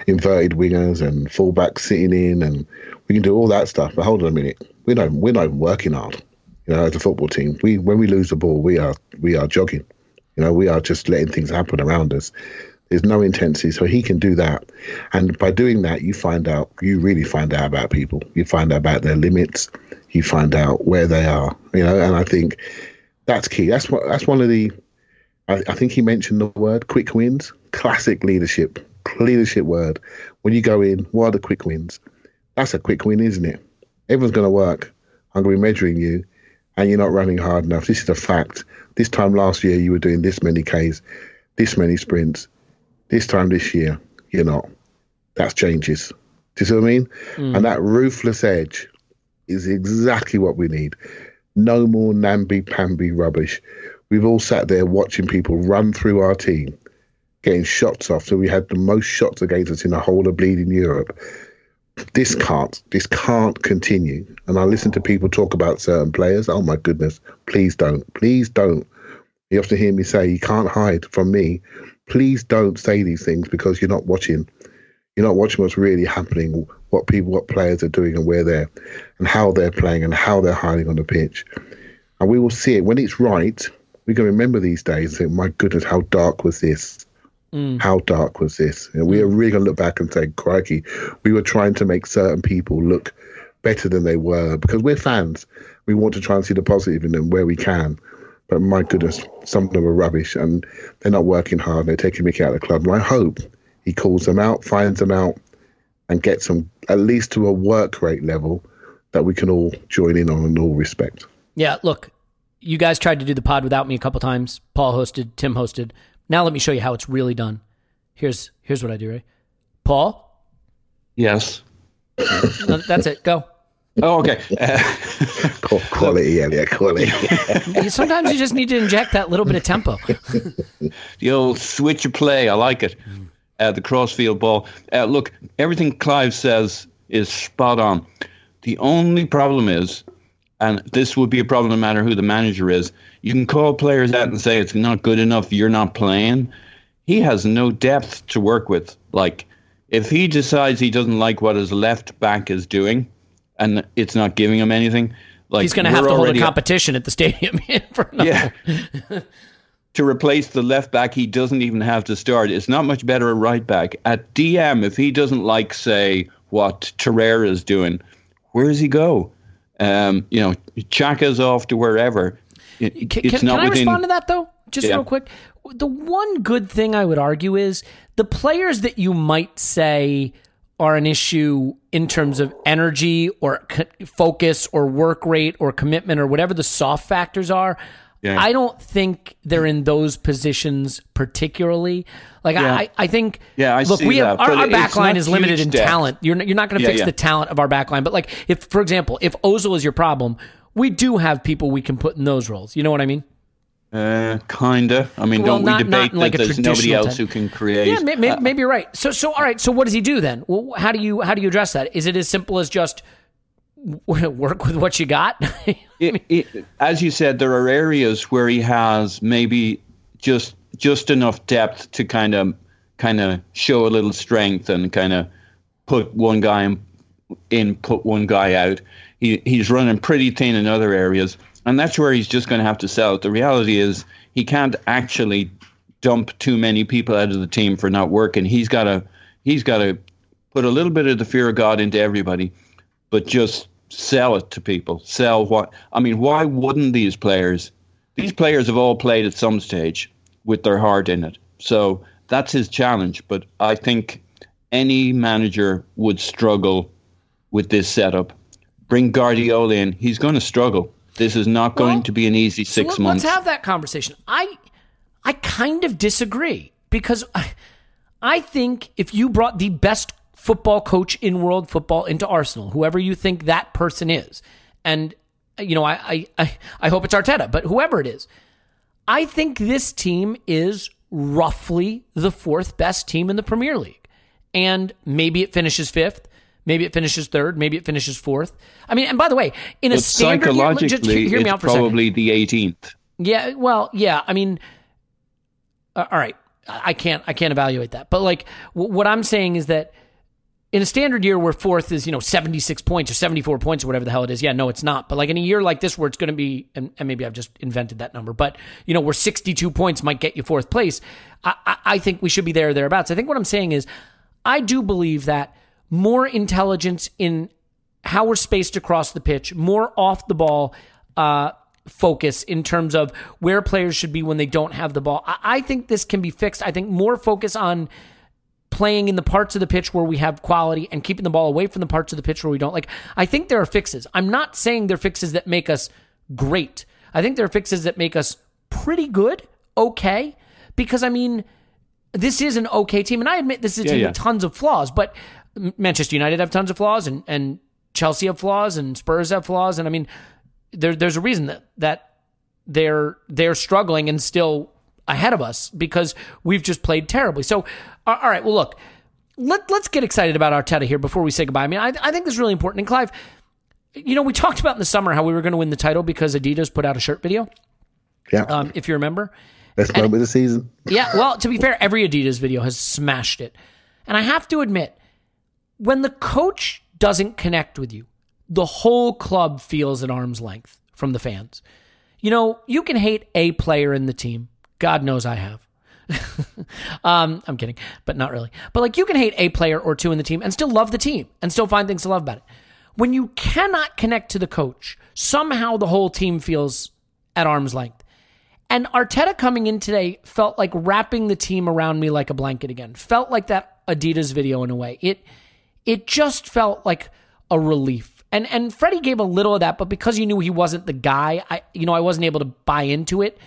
inverted wingers and fullbacks sitting in, and we can do all that stuff. But hold on a minute, we're not we're not even working hard. You know, as a football team, we when we lose the ball, we are we are jogging. You know, we are just letting things happen around us. There's no intensity, so he can do that. And by doing that, you find out, you really find out about people. You find out about their limits. You find out where they are. You know, and I think that's key. That's what. That's one of the. I, I think he mentioned the word quick wins. Classic leadership. Leadership word. When you go in, what are the quick wins? That's a quick win, isn't it? Everyone's going to work. I'm going to be measuring you, and you're not running hard enough. This is a fact. This time last year, you were doing this many Ks, this many sprints this time this year, you're not. That's changes. Do you see what I mean? Mm. And that ruthless edge is exactly what we need. No more namby pamby rubbish. We've all sat there watching people run through our team, getting shots off. So we had the most shots against us in the whole of bleeding Europe. This can't. This can't continue. And I listen to people talk about certain players. Oh my goodness! Please don't. Please don't. You to hear me say you can't hide from me please don't say these things because you're not watching. You're not watching what's really happening, what people, what players are doing, and where they're, and how they're playing, and how they're hiding on the pitch. And we will see it when it's right. We can remember these days and "My goodness, how dark was this? Mm. How dark was this?" And we are really going to look back and say, "Crikey, we were trying to make certain people look better than they were because we're fans. We want to try and see the positive in them where we can." But my goodness, some of them are rubbish and they're not working hard. They're taking Mickey out of the club. And I hope he calls them out, finds them out, and gets them at least to a work rate level that we can all join in on and all respect. Yeah, look, you guys tried to do the pod without me a couple times. Paul hosted, Tim hosted. Now let me show you how it's really done. Here's here's what I do, right? Paul? Yes. That's it. Go. Oh, okay. quality, Elliot, quality. Sometimes you just need to inject that little bit of tempo. the old switch of play, I like it. Uh, the crossfield ball. Uh, look, everything Clive says is spot on. The only problem is, and this would be a problem no matter who the manager is, you can call players out and say it's not good enough, you're not playing. He has no depth to work with. Like, if he decides he doesn't like what his left back is doing, and it's not giving him anything. Like he's going to have to hold a competition at the stadium. yeah. to replace the left back, he doesn't even have to start. It's not much better at right back. At DM, if he doesn't like, say, what Torreira is doing, where does he go? Um, you know, Xhaka's off to wherever. It, can, can, can I respond to that though? Just yeah. real quick. The one good thing I would argue is the players that you might say are an issue in terms of energy or focus or work rate or commitment or whatever the soft factors are. Yeah. I don't think they're in those positions particularly. Like yeah. I, I think. Yeah, I look, we have that, our, our backline is limited in depth. talent. You're you're not going to yeah, fix the talent of our backline. But like, if for example, if Ozil is your problem, we do have people we can put in those roles. You know what I mean? Uh, kinda. I mean, well, don't not, we debate like that there's nobody else who can create? Yeah, maybe, uh, maybe, you're right. So, so all right. So, what does he do then? Well, how do you how do you address that? Is it as simple as just work with what you got? it, it, as you said, there are areas where he has maybe just just enough depth to kind of kind of show a little strength and kind of put one guy in, in, put one guy out. He he's running pretty thin in other areas and that's where he's just going to have to sell. The reality is he can't actually dump too many people out of the team for not working. He's got to he's got to put a little bit of the fear of God into everybody, but just sell it to people. Sell what I mean. Why wouldn't these players? These players have all played at some stage with their heart in it. So that's his challenge. But I think any manager would struggle with this setup. Bring Guardiola in, he's going to struggle this is not going to be an easy six so months. Let's have that conversation. I I kind of disagree because I, I think if you brought the best football coach in world football into Arsenal, whoever you think that person is, and you know, I I I hope it's Arteta, but whoever it is, I think this team is roughly the fourth best team in the Premier League. And maybe it finishes fifth. Maybe it finishes third. Maybe it finishes fourth. I mean, and by the way, in but a standard psychologically, just hear me out for probably the 18th. Yeah, well, yeah. I mean, uh, all right. I can't I can't evaluate that. But like, w- what I'm saying is that in a standard year where fourth is, you know, 76 points or 74 points or whatever the hell it is. Yeah, no, it's not. But like in a year like this where it's going to be, and, and, maybe I've just invented that number, but, you know, where 62 points might get you fourth place, I, I, I think we should be there thereabouts. I think what I'm saying is I do believe that more intelligence in how we're spaced across the pitch, more off the ball uh, focus in terms of where players should be when they don't have the ball. I, I think this can be fixed. I think more focus on playing in the parts of the pitch where we have quality and keeping the ball away from the parts of the pitch where we don't. Like, I think there are fixes. I'm not saying they're fixes that make us great. I think there are fixes that make us pretty good, okay. Because, I mean, this is an okay team. And I admit this is a yeah, team yeah. with tons of flaws, but Manchester United have tons of flaws and, and Chelsea have flaws and Spurs have flaws. And I mean, there, there's a reason that, that they're, they're struggling and still ahead of us because we've just played terribly. So, all right, well, look, let, let's get excited about Arteta here before we say goodbye. I mean, I, I think this is really important. And Clive, you know, we talked about in the summer how we were going to win the title because Adidas put out a shirt video. Yeah. Um, if you remember. Best moment of the season. yeah. Well, to be fair, every Adidas video has smashed it. And I have to admit, when the coach doesn't connect with you, the whole club feels at arm's length from the fans. You know, you can hate a player in the team. God knows I have. um, I'm kidding, but not really. But like you can hate a player or two in the team and still love the team and still find things to love about it. When you cannot connect to the coach, somehow the whole team feels at arm's length. And Arteta coming in today felt like wrapping the team around me like a blanket again. Felt like that Adidas video in a way. It it just felt like a relief. And and Freddie gave a little of that, but because you knew he wasn't the guy, I you know, I wasn't able to buy into it.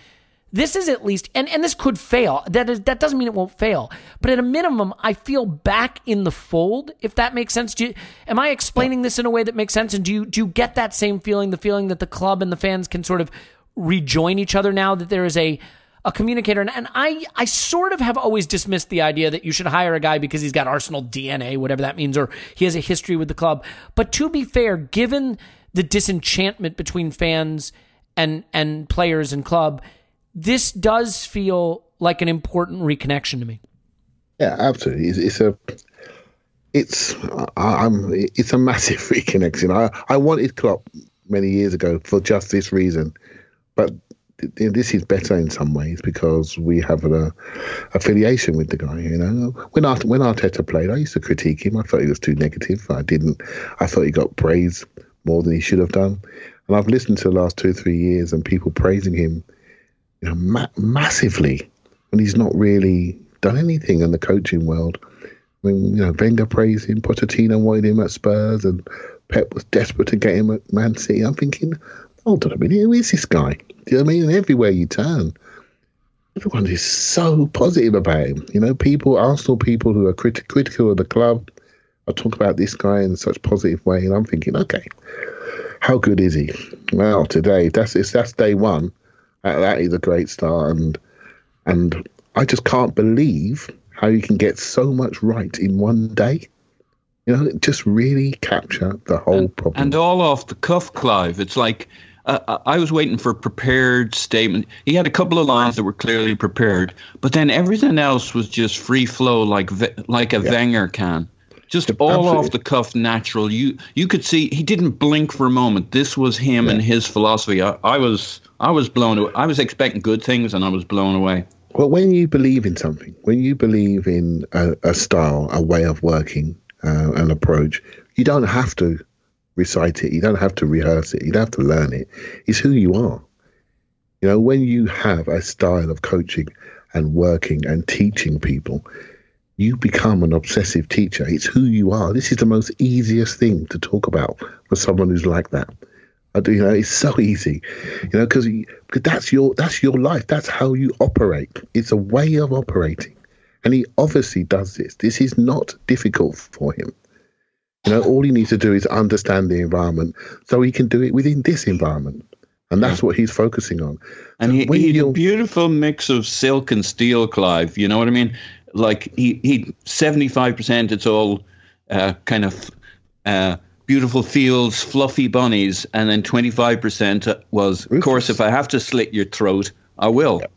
This is at least, and, and this could fail. That is that doesn't mean it won't fail. But at a minimum, I feel back in the fold. If that makes sense, do you, am I explaining this in a way that makes sense? And do you do you get that same feeling, the feeling that the club and the fans can sort of rejoin each other now that there is a a communicator? And, and I I sort of have always dismissed the idea that you should hire a guy because he's got Arsenal DNA, whatever that means, or he has a history with the club. But to be fair, given the disenchantment between fans and and players and club this does feel like an important reconnection to me. Yeah, absolutely. It's, it's a it's I'm it's a massive reconnection. I I wanted Klopp many years ago for just this reason, but this is better in some ways because we have an uh, affiliation with the guy. You know, when Art, when Arteta played, I used to critique him. I thought he was too negative. I didn't. I thought he got praise more than he should have done. And I've listened to the last two three years and people praising him you know, ma- massively when he's not really done anything in the coaching world. I mean, you know, Wenger praised him, Pochettino wanted him at Spurs, and Pep was desperate to get him at Man City. I'm thinking, hold on a minute, who is this guy? Do you know what I mean? And everywhere you turn, everyone is so positive about him. You know, people, Arsenal people who are crit- critical of the club, I talk about this guy in such positive way, and I'm thinking, okay, how good is he? Well, today that's that's day one that is a great start, and and I just can't believe how you can get so much right in one day. You know, just really capture the whole and, problem. And all off the cuff, Clive. It's like uh, I was waiting for a prepared statement. He had a couple of lines that were clearly prepared, but then everything else was just free flow, like like a yeah. Wenger can. Just all Absolutely. off the cuff, natural. You you could see he didn't blink for a moment. This was him yeah. and his philosophy. I, I was I was blown away. I was expecting good things, and I was blown away. Well, when you believe in something, when you believe in a, a style, a way of working, uh, an approach, you don't have to recite it. You don't have to rehearse it. You don't have to learn it. It's who you are. You know, when you have a style of coaching and working and teaching people, you become an obsessive teacher. It's who you are. This is the most easiest thing to talk about for someone who's like that. I do, you know, it's so easy, you know, because because that's your that's your life. That's how you operate. It's a way of operating, and he obviously does this. This is not difficult for him. You know, all he needs to do is understand the environment, so he can do it within this environment, and that's yeah. what he's focusing on. And so he, he's a beautiful mix of silk and steel, Clive. You know what I mean? Like he he seventy five percent. It's all uh, kind of. Uh, beautiful fields, fluffy bunnies, and then 25% was, of course, if I have to slit your throat, I will. Yeah.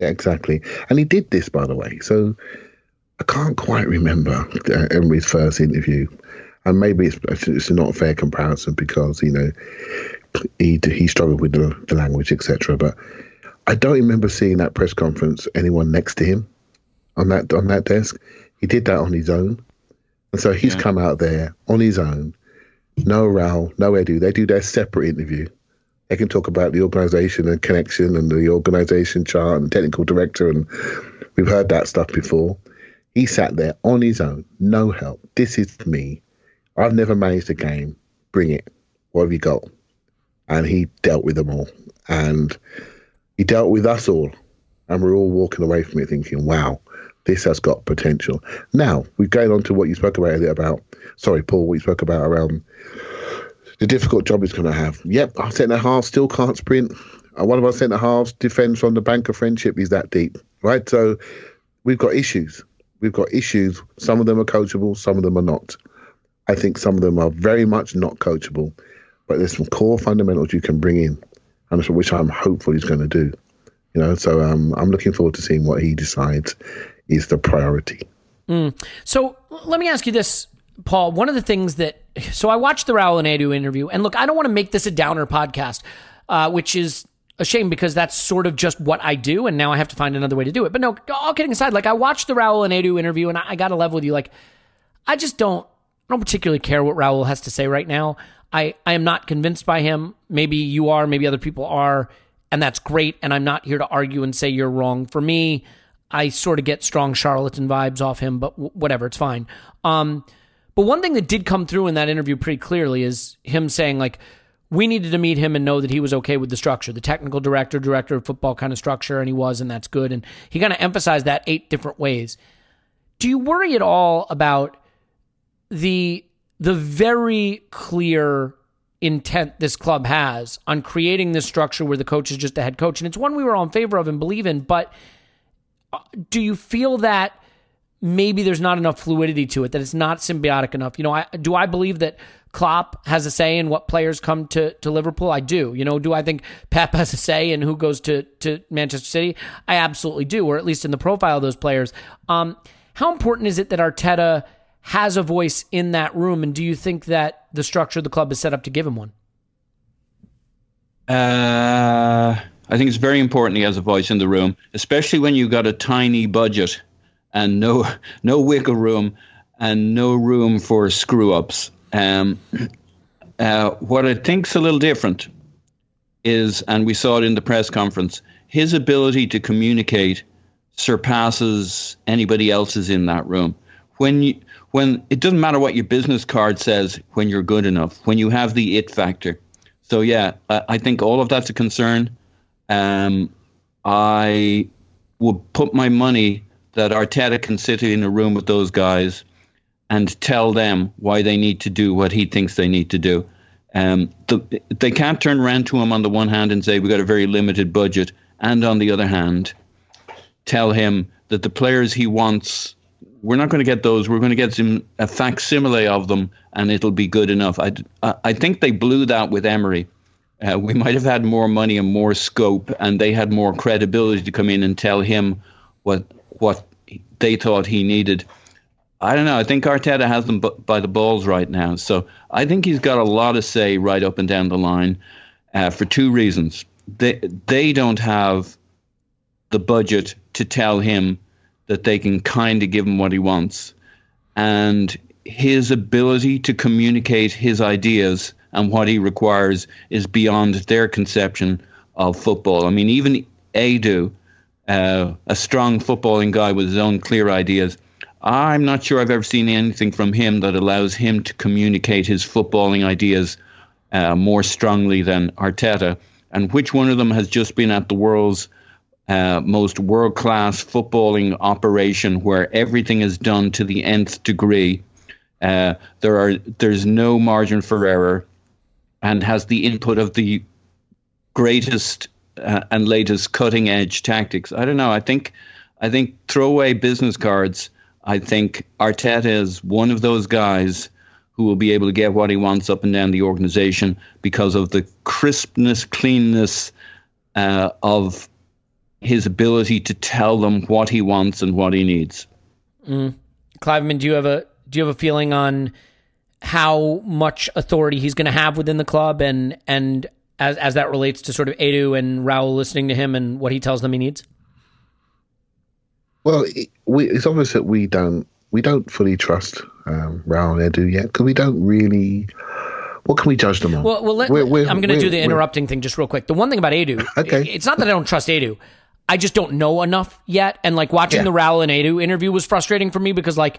yeah, exactly. And he did this, by the way. So I can't quite remember uh, Emery's first interview, and maybe it's it's not a fair comparison because you know he he struggled with the, the language etc. But I don't remember seeing that press conference anyone next to him on that on that desk. He did that on his own, and so he's yeah. come out there on his own. No Raul, no Edu. They do their separate interview. They can talk about the organisation and connection and the organisation chart and technical director, and we've heard that stuff before. He sat there on his own, no help. This is me. I've never managed a game. Bring it. What have you got? And he dealt with them all. And he dealt with us all. And we're all walking away from it thinking, wow, this has got potential. Now, we're going on to what you spoke about earlier about, sorry, Paul, we spoke about around the difficult job he's going to have. Yep, our centre half still can't sprint. Uh, one of our centre halves defends from the bank of friendship. is that deep, right? So we've got issues. We've got issues. Some of them are coachable, some of them are not. I think some of them are very much not coachable, but there's some core fundamentals you can bring in, and which I'm hopeful he's going to do. You know, so um, I'm looking forward to seeing what he decides is the priority. Mm. So let me ask you this, Paul. One of the things that so I watched the Edu interview, and look, I don't want to make this a downer podcast, uh, which is a shame because that's sort of just what I do, and now I have to find another way to do it. But no, all kidding aside, like I watched the Raul and Edu interview, and I, I got to level with you. Like, I just don't, I don't particularly care what Raul has to say right now. I, I am not convinced by him. Maybe you are, maybe other people are, and that's great. And I'm not here to argue and say you're wrong. For me, I sort of get strong charlatan vibes off him, but w- whatever, it's fine. Um, but one thing that did come through in that interview pretty clearly is him saying like we needed to meet him and know that he was okay with the structure, the technical director, director of football kind of structure, and he was, and that's good. And he kind of emphasized that eight different ways. Do you worry at all about the the very clear intent this club has on creating this structure where the coach is just a head coach? And it's one we were all in favor of and believe in, but uh, do you feel that maybe there's not enough fluidity to it, that it's not symbiotic enough? You know, I, do I believe that Klopp has a say in what players come to, to Liverpool? I do. You know, do I think Pep has a say in who goes to, to Manchester City? I absolutely do, or at least in the profile of those players. Um, how important is it that Arteta has a voice in that room, and do you think that the structure of the club is set up to give him one? Uh, I think it's very important he has a voice in the room, especially when you've got a tiny budget and no no wiggle room and no room for screw ups. Um, uh, what I think's a little different is, and we saw it in the press conference, his ability to communicate surpasses anybody else's in that room. When you, when it doesn't matter what your business card says, when you're good enough, when you have the it factor. So yeah, I, I think all of that's a concern. Um, I would put my money that Arteta can sit in a room with those guys and tell them why they need to do what he thinks they need to do. Um, the, they can't turn around to him on the one hand and say, We've got a very limited budget, and on the other hand, tell him that the players he wants, we're not going to get those. We're going to get some, a facsimile of them, and it'll be good enough. I, I think they blew that with Emery. Uh, we might have had more money and more scope, and they had more credibility to come in and tell him what what they thought he needed. I don't know. I think Arteta has them by the balls right now. So I think he's got a lot to say right up and down the line uh, for two reasons. They, they don't have the budget to tell him that they can kind of give him what he wants. And his ability to communicate his ideas and what he requires is beyond their conception of football. I mean, even Edu, uh, a strong footballing guy with his own clear ideas, I'm not sure I've ever seen anything from him that allows him to communicate his footballing ideas uh, more strongly than Arteta. And which one of them has just been at the world's uh, most world class footballing operation where everything is done to the nth degree? Uh, there are there's no margin for error, and has the input of the greatest uh, and latest cutting edge tactics. I don't know. I think I think throwaway business cards I think Arteta is one of those guys who will be able to get what he wants up and down the organization because of the crispness, cleanness uh, of his ability to tell them what he wants and what he needs. Cliveman, do you have a do you have a feeling on how much authority he's going to have within the club, and and as as that relates to sort of Edu and Raul listening to him and what he tells them he needs? Well, it, we, it's obvious that we don't we don't fully trust um, Raul and Edu yet because we don't really. What can we judge them on? Well, well let, We're- we're- I'm going to do the interrupting thing just real quick. The one thing about Edu, Okay. it's not that I don't trust Edu. I just don't know enough yet. And like watching Yeah. the Raul and Edu interview was frustrating for me because like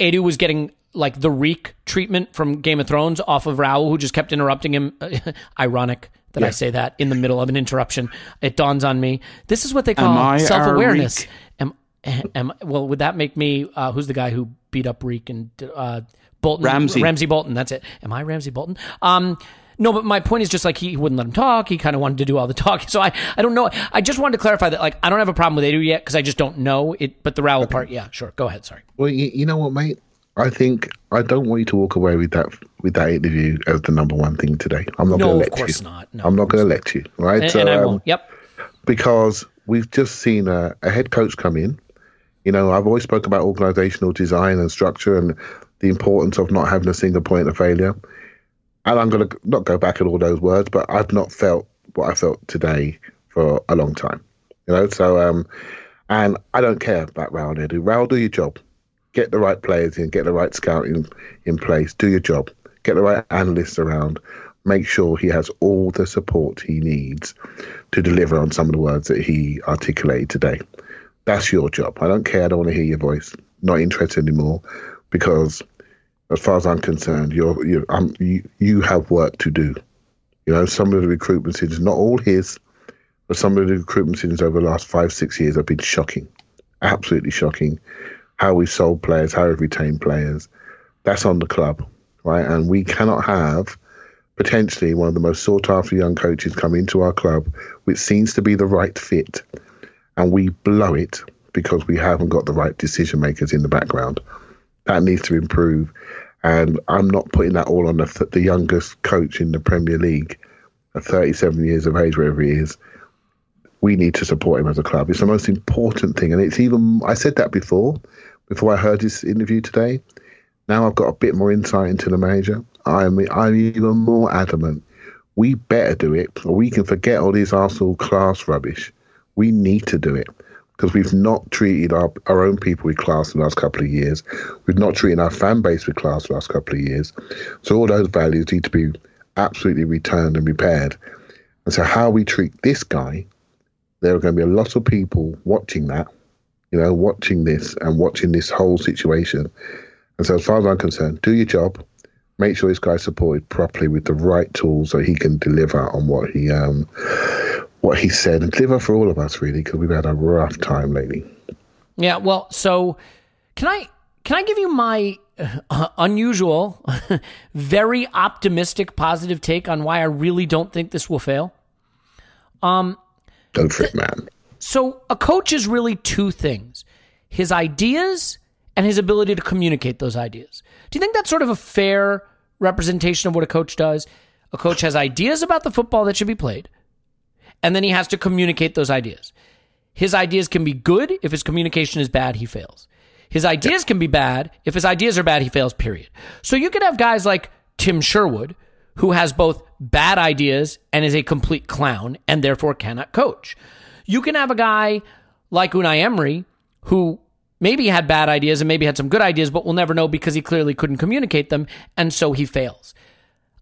Edu was getting like the reek treatment from Game of Thrones off of Raul, who just kept interrupting him. Ironic that I say that in the middle of an interruption. It dawns on me. This is what they call I self awareness. reek? Am, am, well, would that make me, uh, who's the guy who beat up Reek and uh, Bolton? Ramsay. Ramsay Bolton. That's it. Am I Ramsay Bolton? Um, no, but my point is just like he wouldn't let him talk. He kind of wanted to do all the talking. So I, I don't know. I just wanted to clarify that like I don't have a problem with Edu yet because I just don't know it. But the Raul part, yeah, sure. Go ahead. Sorry. Well, you, you know what, mate? I think I don't want you to walk away with that with that interview as the number one thing today. I'm not No, going to of let course you. not. No, I'm not going to let you. Right? And, So, and I um, won't. Yep. because we've just seen a, a head coach come in. You know, I've always spoke about organizational design and structure and the importance of not having a single point of failure. And I'm going to not go back at all those words, but I've not felt what I felt today for a long time. You know, so um, and I don't care about Raul Edu. Raul, do your job. Get the right players in, get the right scouting in place, do your job. Get the right analysts around. Make sure he has all the support he needs to deliver on some of the words that he articulated today. That's your job. I don't care. I don't want to hear your voice. Not interested anymore because, as far as I'm concerned, you're, you're um, you you have work to do. You know, some of the recruitment decisions, not all his, but some of the recruitment decisions over the last five, six years have been shocking, absolutely shocking. How we've sold players, how we've retained players. That's on the club, right? And we cannot have potentially one of the most sought after young coaches come into our club, which seems to be the right fit, and we blow it because we haven't got the right decision makers in the background. That needs to improve. And I'm not putting that all on the, the youngest coach in the Premier League, at 37 years of age, wherever he is. We need to support him as a club. It's the most important thing. And it's even, I said that before, before I heard this interview today. Now I've got a bit more insight into the manager. I'm, I'm even more adamant. We better do it, or we can forget all this Arsenal class rubbish. We need to do it because we've not treated our, our own people with class in the last couple of years. We've not treated our fan base with class the last couple of years. So all those values need to be absolutely returned and repaired. And so how we treat this guy, there are going to be a lot of people watching that, you know, watching this and watching this whole situation. And so as far as I'm concerned, do your job. Make sure this guy's supported properly with the right tools so he can deliver on what he um what he said and deliver for all of us really because we've had a rough time lately. Yeah, well, so can I can I give you my uh, unusual, very optimistic, positive take on why I really don't think this will fail? Go for it, man. So a coach is really two things: his ideas and his ability to communicate those ideas. Do you think that's sort of a fair representation of what a coach does? A coach has ideas about the football that should be played, and then he has to communicate those ideas. His ideas can be good. If his communication is bad, he fails. His ideas can be bad. If his ideas are bad, he fails, period. So you could have guys like Tim Sherwood, who has both bad ideas and is a complete clown and therefore cannot coach. You can have a guy like Unai Emery, who maybe had bad ideas and maybe had some good ideas, but we'll never know because he clearly couldn't communicate them, and so he fails.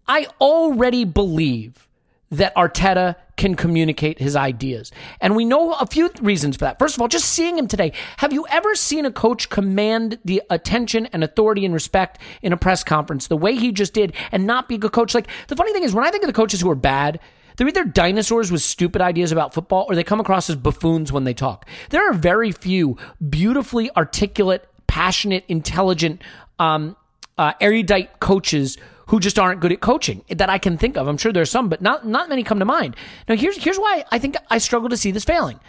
I already believe that Arteta can communicate his ideas. And we know a few reasons for that. First of all, just seeing him today. Have you ever seen a coach command the attention and authority and respect in a press conference the way he just did and not be a good coach? Like, the funny thing is, when I think of the coaches who are bad, they're either dinosaurs with stupid ideas about football or they come across as buffoons when they talk. There are very few beautifully articulate, passionate, intelligent, um, uh, erudite coaches who just aren't good at coaching that I can think of. I'm sure there's some, but not not many come to mind. Now here's here's why I think I struggle to see this failing.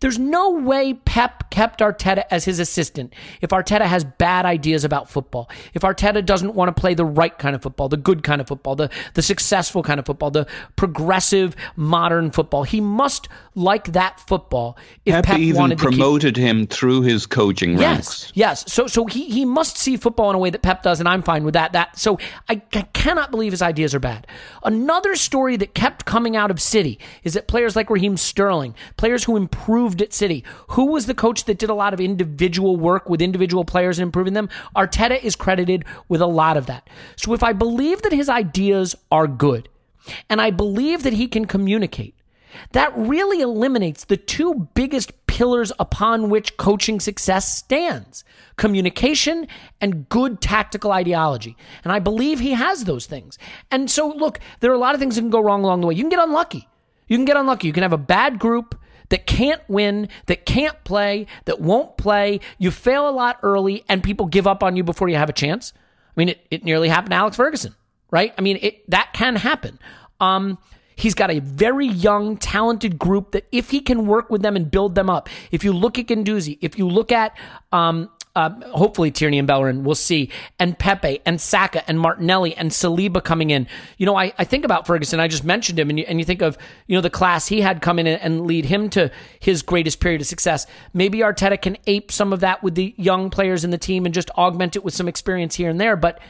There's no way Pep kept Arteta as his assistant if Arteta has bad ideas about football. If Arteta doesn't want to play the right kind of football, the good kind of football, the, the successful kind of football, the progressive modern football. He must like that football if Pep, Pep even wanted promoted him through his coaching yes, ranks. Yes. So so he he must see football in a way that Pep does, and I'm fine with that. That so I, I cannot believe his ideas are bad. Another story that kept coming out of City is that players like Raheem Sterling, players who improved at City, who was the coach that did a lot of individual work with individual players and improving them? Arteta is credited with a lot of that. So if I believe that his ideas are good, and I believe that he can communicate, that really eliminates the two biggest pillars upon which coaching success stands communication and good tactical ideology. And I believe he has those things. And so, look, there are a lot of things that can go wrong along the way. You can get unlucky. You can get unlucky. You can have a bad group that can't win, that can't play, that won't play. You fail a lot early, and people give up on you before you have a chance. I mean, it, it nearly happened to Alex Ferguson, right? I mean, it, that can happen. Um, He's got a very young, talented group that if he can work with them and build them up, if you look at Guendouzi, if you look at um, uh, hopefully Tierney and Bellerin, we'll see, and Pepe and Saka and Martinelli and Saliba coming in. You know, I, I think about Ferguson. I just mentioned him, and you, and you think of you know the class he had come in and lead him to his greatest period of success. Maybe Arteta can ape some of that with the young players in the team and just augment it with some experience here and there. But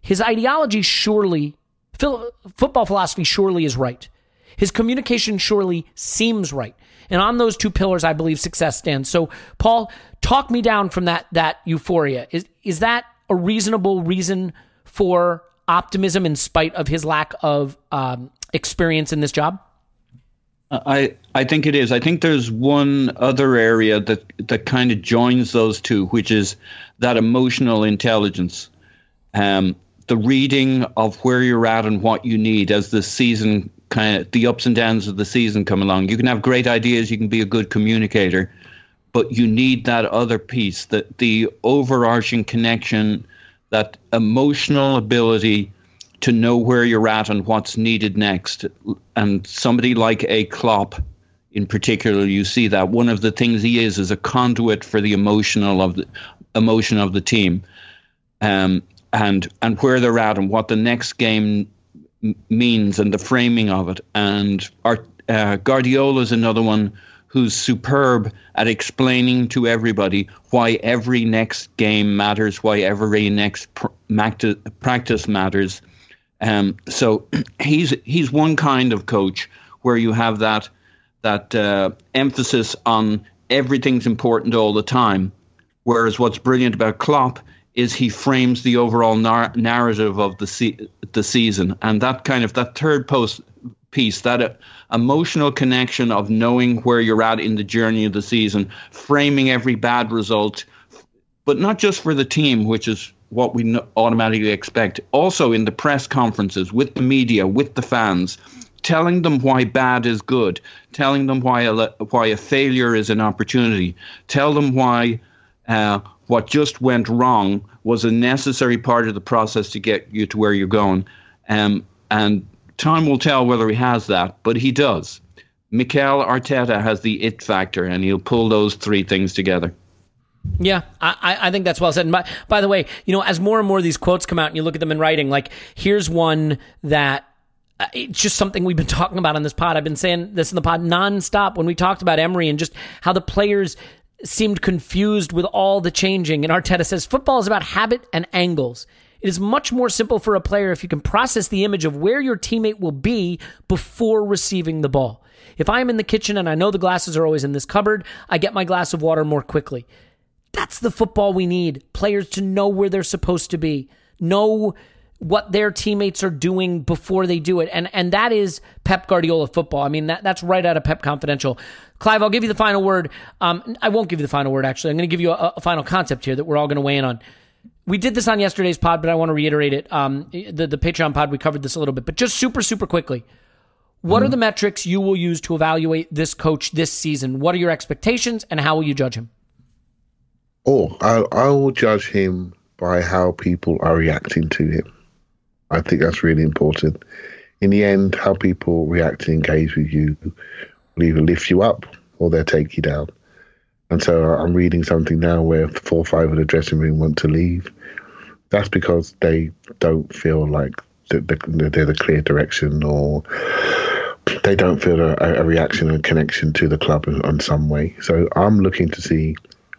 his ideology surely, football philosophy surely is right. His communication surely seems right. And on those two pillars, I believe success stands. So, Paul, talk me down from that that euphoria. Is is that a reasonable reason for optimism in spite of his lack of um, experience in this job? I I think it is. I think there's one other area that that kind of joins those two, which is that emotional intelligence, um, the reading of where you're at and what you need as the season kind of the ups and downs of the season come along. You can have great ideas, you can be a good communicator, but you need that other piece, that the overarching connection, that emotional ability to know where you're at and what's needed next. And somebody like a Klopp in particular, you see that one of the things he is is a conduit for the emotional of the emotion of the team. Um, and and where they're at and what the next game means and the framing of it. And our, uh, Guardiola is another one who's superb at explaining to everybody why every next game matters, why every next pr- practice matters. Um, so he's he's one kind of coach where you have that that uh, emphasis on everything's important all the time. Whereas what's brilliant about Klopp is he frames the overall nar- narrative of the se- the season, and that kind of that third post piece, that uh, emotional connection of knowing where you're at in the journey of the season, framing every bad result, but not just for the team, which is what we automatically expect. Also in the press conferences with the media, with the fans, telling them why bad is good, telling them why a why a failure is an opportunity, tell them why. Uh, what just went wrong was a necessary part of the process to get you to where you're going. Um, and time will tell whether he has that, but he does. Mikel Arteta has the it factor, and he'll pull those three things together. Yeah, I, I think that's well said. And by, by the way, you know, as more and more of these quotes come out and you look at them in writing, like here's one that uh, it's just something we've been talking about on this pod. I've been saying this in the pod nonstop when we talked about Emery and just how the players seemed confused with all the changing. And Arteta says football is about habit and angles. It is much more simple for a player if you can process the image of where your teammate will be before receiving the ball. If I am in the kitchen and I know the glasses are always in this cupboard, I get my glass of water more quickly. That's the football we need. Players to know where they're supposed to be, know what their teammates are doing before they do it. And and that is Pep Guardiola football. I mean, that, that's right out of Pep Confidential. Clive, I'll give you the final word. Um, I won't give you the final word, actually. I'm going to give you a, a, final concept here that we're all going to weigh in on. We did this on yesterday's pod, but I want to reiterate it. Um, the, the Patreon pod, we covered this a little bit, but just super, super quickly. What mm-hmm. are the metrics you will use to evaluate this coach this season? What are your expectations, and how will you judge him? Oh, I, I will judge him by how people are reacting to him. I think that's really important. In the end, how people react and engage with you will either lift you up or they'll take you down. And so I'm reading something now where four or five of the dressing room want to leave. That's because they don't feel like they're the clear direction or they don't feel a, a reaction and connection to the club in, in some way. So I'm looking to see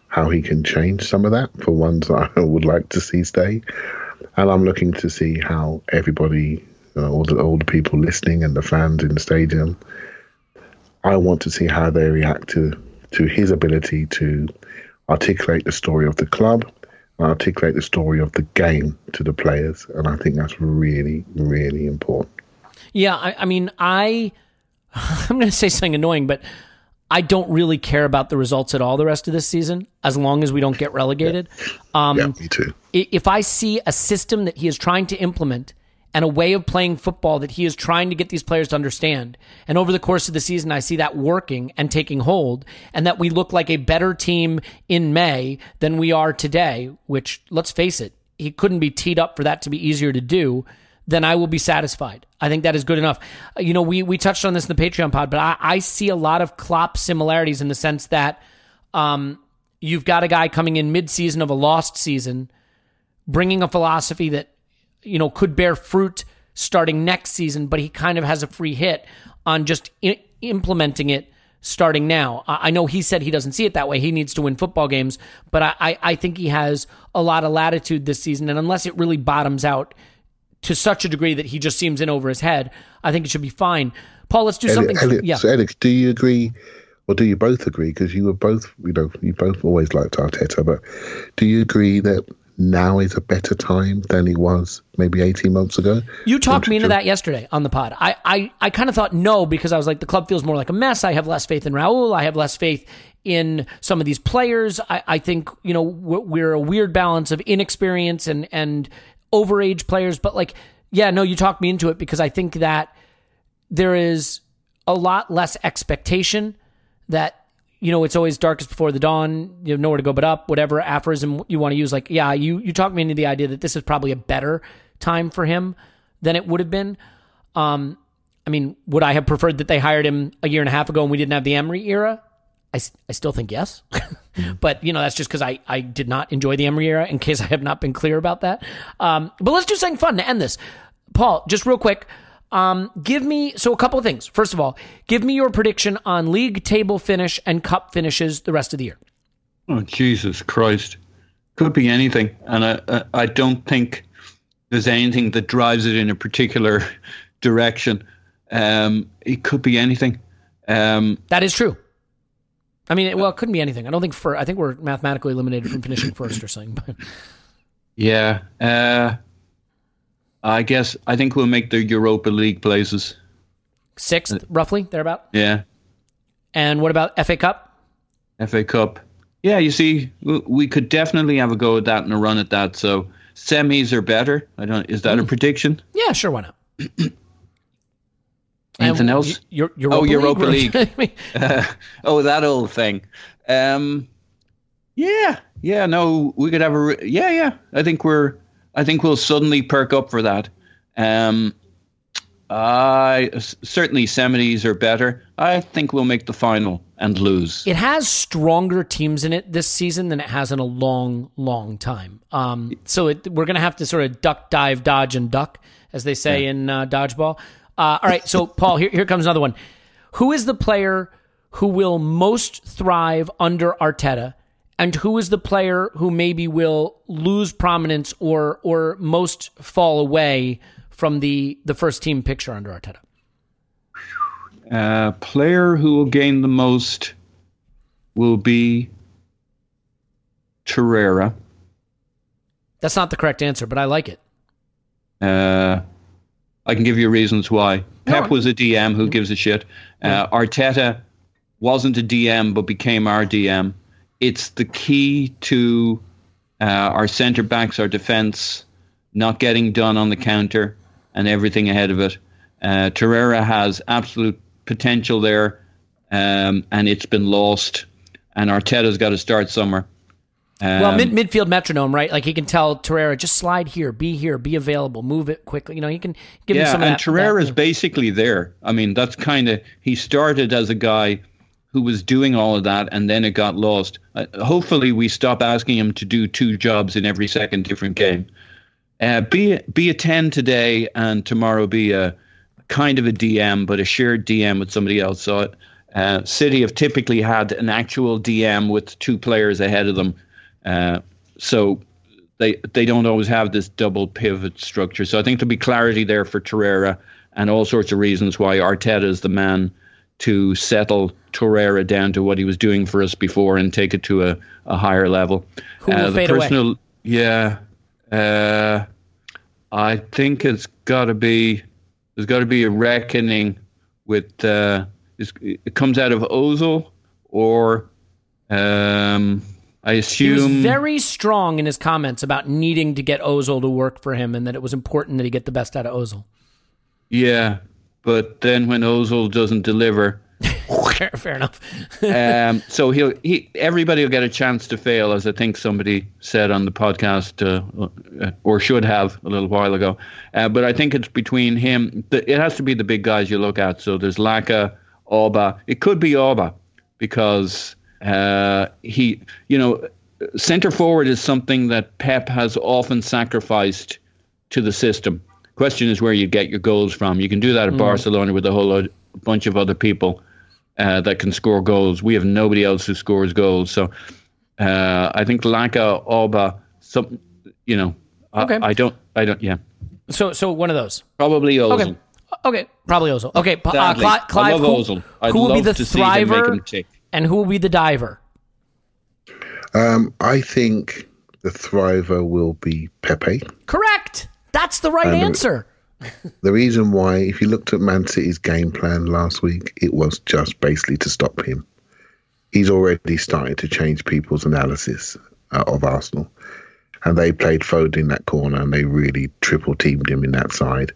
how he can change some of that for ones that I would like to see stay. And I'm looking to see how everybody, uh, all, the, all the people listening and the fans in the stadium, I want to see how they react to, to his ability to articulate the story of the club, articulate the story of the game to the players. And I think that's really, really important. Yeah, I, I mean, I I'm going to say something annoying, but I don't really care about the results at all the rest of this season, as long as we don't get relegated. Yeah, um, yeah me too. If I see a system that he is trying to implement and a way of playing football that he is trying to get these players to understand, and over the course of the season, I see that working and taking hold, and that we look like a better team in May than we are today, which, let's face it, he couldn't be teed up for that to be easier to do then I will be satisfied. I think that is good enough. Uh, you know, we we touched on this in the Patreon pod, but I, I see a lot of Klopp similarities in the sense that um, you've got a guy coming in mid-season of a lost season, bringing a philosophy that you know could bear fruit starting next season, but he kind of has a free hit on just I- implementing it starting now. I know he said he doesn't see it that way. He needs to win football games, but I, I think he has a lot of latitude this season. And unless it really bottoms out to such a degree that he just seems in over his head, I think it should be fine. Paul, let's do something. Elliot, yeah. So, Alex, do you agree, or do you both agree? Because you were both, you know, you both always liked Arteta, but do you agree that now is a better time than he was maybe 18 months ago? You talked me into that yesterday on the pod. I, I, I kind of thought no because I was like, the club feels more like a mess. I have less faith in Raul. I have less faith in some of these players. I, I think, you know, we're, we're a weird balance of inexperience and, and overage players, but like, yeah, no, you talked me into it because I think that there is a lot less expectation that you know it's always darkest before the dawn you have nowhere to go but up whatever aphorism you want to use like yeah you you talked me into the idea that this is probably a better time for him than it would have been. Um i mean would i have preferred that they hired him a year and a half ago and we didn't have the Emery era I, I still think yes. but, you know, that's just because I, I did not enjoy the Emery era in case I have not been clear about that. Um, but let's do something fun to end this. Paul, just real quick. Um, give me, so a couple of things. First of all, give me your prediction on league table finish and cup finishes the rest of the year. Oh, Jesus Christ. Could be anything. And I, I don't think there's anything that drives it in a particular direction. Um, it could be anything. Um, that is true. I mean, well, it couldn't be anything. I don't think for. I think we're mathematically eliminated from finishing first or something. But yeah, uh, I guess I think we'll make the Europa League places. Sixth, uh, roughly thereabout. Yeah. And what about FA Cup? FA Cup. Yeah, you see, we could definitely have a go at that and a run at that. So semis are better. I don't. Is that mm. a prediction? Yeah, sure. Why not? Anything else? Your, Europa oh, League, Europa League. uh, oh, that old thing. Um, yeah, yeah. No, we could have a. Re- yeah, yeah. I think we're. I think we'll suddenly perk up for that. Um, I certainly semis are better. I think we'll make the final and lose. It has stronger teams in it this season than it has in a long, long time. Um, so it, we're going to have to sort of duck, dive, dodge, and duck, as they say yeah. in uh, dodgeball. Uh, all right, so Paul, here, here comes another one. Who is the player who will most thrive under Arteta, and who is the player who maybe will lose prominence or or most fall away from the the first team picture under Arteta? Uh, player who will gain the most will be Torreira. That's not the correct answer, but I like it. Uh, I can give you reasons why. Pep was a DM who gives a shit. Uh, Arteta wasn't a DM but became our DM. It's the key to uh, our centre backs, our defence, not getting done on the counter and everything ahead of it. Uh, Torreira has absolute potential there, um, and it's been lost. And Arteta's got to start somewhere. Um, well, mid, midfield metronome, right? Like he can tell Torreira, just slide here, be here, be available, move it quickly. You know, he can give yeah, him some and of. Torreira is basically there. I mean, that's kind of he started as a guy who was doing all of that, and then it got lost. Uh, hopefully, we stop asking him to do two jobs in every second different game. Uh, be be a ten today, and tomorrow be a kind of a DM, but a shared DM with somebody else. So, uh, City have typically had an actual DM with two players ahead of them. Uh, so they they don't always have this double pivot structure. So I think there'll be clarity there for Torreira and all sorts of reasons why Arteta is the man to settle Torreira down to what he was doing for us before and take it to a, a higher level. Who will uh, fade personal, away? Yeah, uh, I think it's got to be there's got to be a reckoning with uh, it comes out of Ozil or um, I assume he was very strong in his comments about needing to get Ozil to work for him, and that it was important that he get the best out of Ozil. Yeah, but then when Ozil doesn't deliver, fair, fair, enough. um, so he'll he everybody will get a chance to fail, as I think somebody said on the podcast, uh, or should have a little while ago. Uh, but I think it's between him. The, it has to be the big guys you look at. So there's Laka, Auba. It could be Auba because uh, he, you know, centre forward is something that Pep has often sacrificed to the system. Question is where you get your goals from. You can do that at mm. Barcelona with a whole bunch of other people uh, that can score goals. We have nobody else who scores goals. So uh, I think Laka, Auba, some, you know, okay. I, I, don't, I don't, yeah. So, so one of those. Probably Ozil. Okay. Okay, probably Ozil. Okay, uh, Clive, Clive who, who will be the thriver? And who will be the diver? Um, I think the thriver will be Pepe. Correct. That's the right and answer. The, the reason why, if you looked at Man City's game plan last week, it was just basically to stop him. He's already started to change people's analysis uh, of Arsenal. And they played Foden in that corner and they really triple teamed him in that side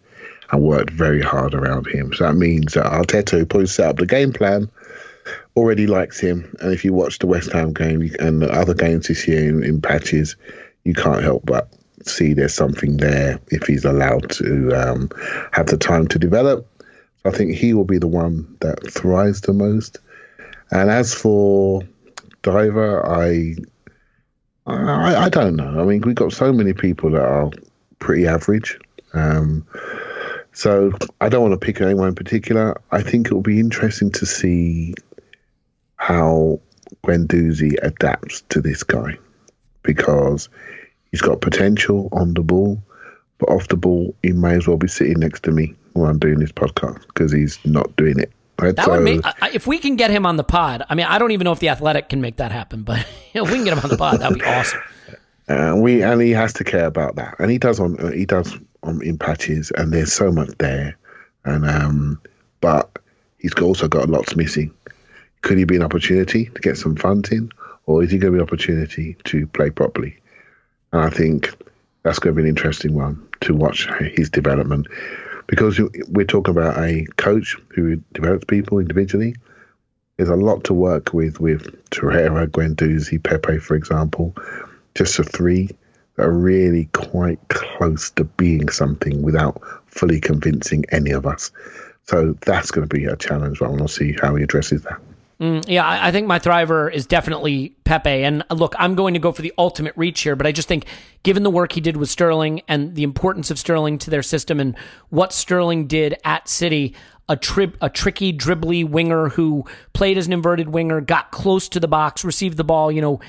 and worked very hard around him. So that means that Arteta, who probably set up the game plan, already likes him. And if you watch the West Ham game and the other games this year in, in patches, you can't help but see there's something there if he's allowed to um, have the time to develop. I think he will be the one that thrives the most. And as for Diver, I, I, I don't know. I mean, we've got so many people that are pretty average. Um, so I don't want to pick anyone in particular. I think it will be interesting to see how Guendouzi adapts to this guy because he's got potential on the ball, but off the ball, he may as well be sitting next to me while I'm doing this podcast because he's not doing it. Right? That so, would make, uh, if we can get him on the pod. I mean, I don't even know if the Athletic can make that happen, but if we can get him on the pod, that'd be awesome. And we and he has to care about that, and he does on uh, he does on in patches, and there's so much there, and um, but he's also got lots missing. Could he be an opportunity to get some funds in, or is he going to be an opportunity to play properly? And I think that's going to be an interesting one to watch his development because we're talking about a coach who develops people individually. There's a lot to work with with Torreira, Guendouzi, Pepe, for example. Just the three that are really quite close to being something without fully convincing any of us. So that's going to be a challenge. I want to see how he addresses that. Mm, yeah, I think my thriver is definitely Pepe. And look, I'm going to go for the ultimate reach here, but I just think given the work he did with Sterling and the importance of Sterling to their system and what Sterling did at City, a trip, a tricky, dribbly winger who played as an inverted winger, got close to the box, received the ball, you know,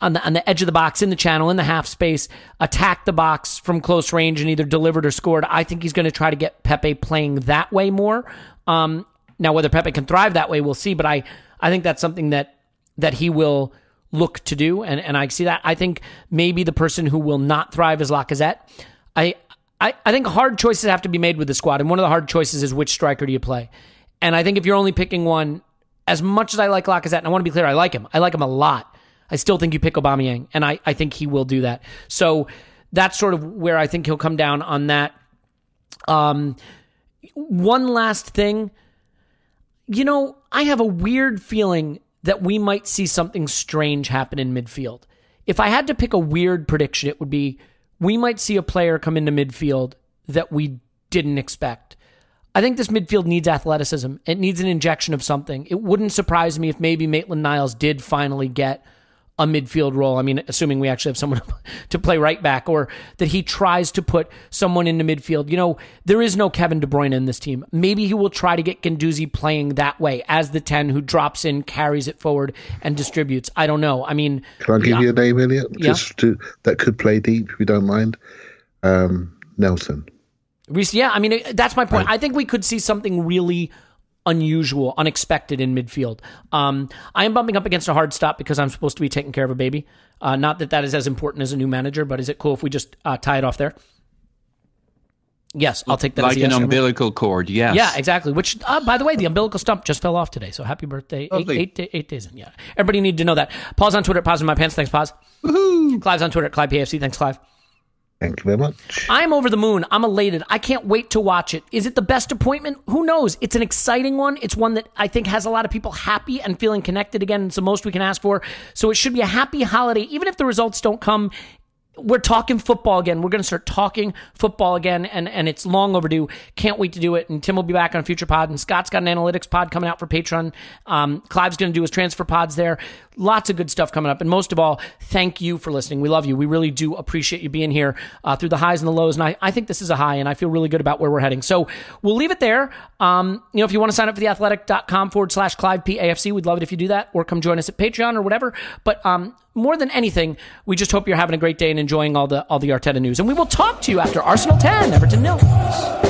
on the on the edge of the box, in the channel, in the half space, attacked the box from close range and either delivered or scored. I think he's going to try to get Pepe playing that way more. Um, now, whether Pepe can thrive that way, we'll see. But I, I think that's something that that he will look to do, and and I see that. I think maybe the person who will not thrive is Lacazette. I, I, I think hard choices have to be made with the squad, and one of the hard choices is which striker do you play. And I think if you're only picking one, as much as I like Lacazette, and I want to be clear, I like him. I like him a lot. I still think you pick Aubameyang, and I, I think he will do that. So that's sort of where I think he'll come down on that. Um, one last thing you know, I have a weird feeling that we might see something strange happen in midfield. If I had to pick a weird prediction, it would be we might see a player come into midfield that we didn't expect. I think this midfield needs athleticism. It needs an injection of something. It wouldn't surprise me if maybe Maitland Niles did finally get a midfield role. I mean, assuming we actually have someone to play right back, or that he tries to put someone into midfield. You know, there is no Kevin De Bruyne in this team. Maybe he will try to get Guendouzi playing that way as the 10 who drops in, carries it forward, and distributes. I don't know. I mean, Can I give yeah. you a name, Elliot? Yeah. Just to, that could play deep, if you don't mind. Um, Nelson. Yeah, I mean, that's my point. I think we could see something really unusual, unexpected in midfield. Um, I am bumping up against a hard stop because I'm supposed to be taking care of a baby. Uh, not that that is as important as a new manager, but is it cool if we just uh, tie it off there? Yes, I'll take that like as an yes. umbilical cord. Yes. Yeah, exactly. Which, uh, by the way, the umbilical stump just fell off today. So happy birthday. Eight, eight, eight days in. Yeah. Everybody need to know that. Pause on Twitter Pause in My Pants. Thanks, Pause. Woohoo! Clive's on Twitter Clive PFC. Thanks, Clive. Thank you very much. I'm over the moon. I'm elated. I can't wait to watch it. Is it the best appointment? Who knows? It's an exciting one. It's one that I think has a lot of people happy and feeling connected again. It's the most we can ask for. So it should be a happy holiday, even if the results don't come. We're talking football again. We're going to start talking football again, and, and it's long overdue. Can't wait to do it. And Tim will be back on future pod, and Scott's got an analytics pod coming out for Patreon. Um, Clive's going to do his transfer pods there. Lots of good stuff coming up. And most of all, thank you for listening. We love you. We really do appreciate you being here uh, through the highs and the lows. And I, I think this is a high, and I feel really good about where we're heading. So we'll leave it there. Um, you know, if you want to sign up for the athletic.com forward slash Clive PAFC, we'd love it if you do that, or come join us at Patreon or whatever. But um, more than anything, we just hope you're having a great day and enjoying all the all the Arteta news. And we will talk to you after Arsenal 10, Everton nil.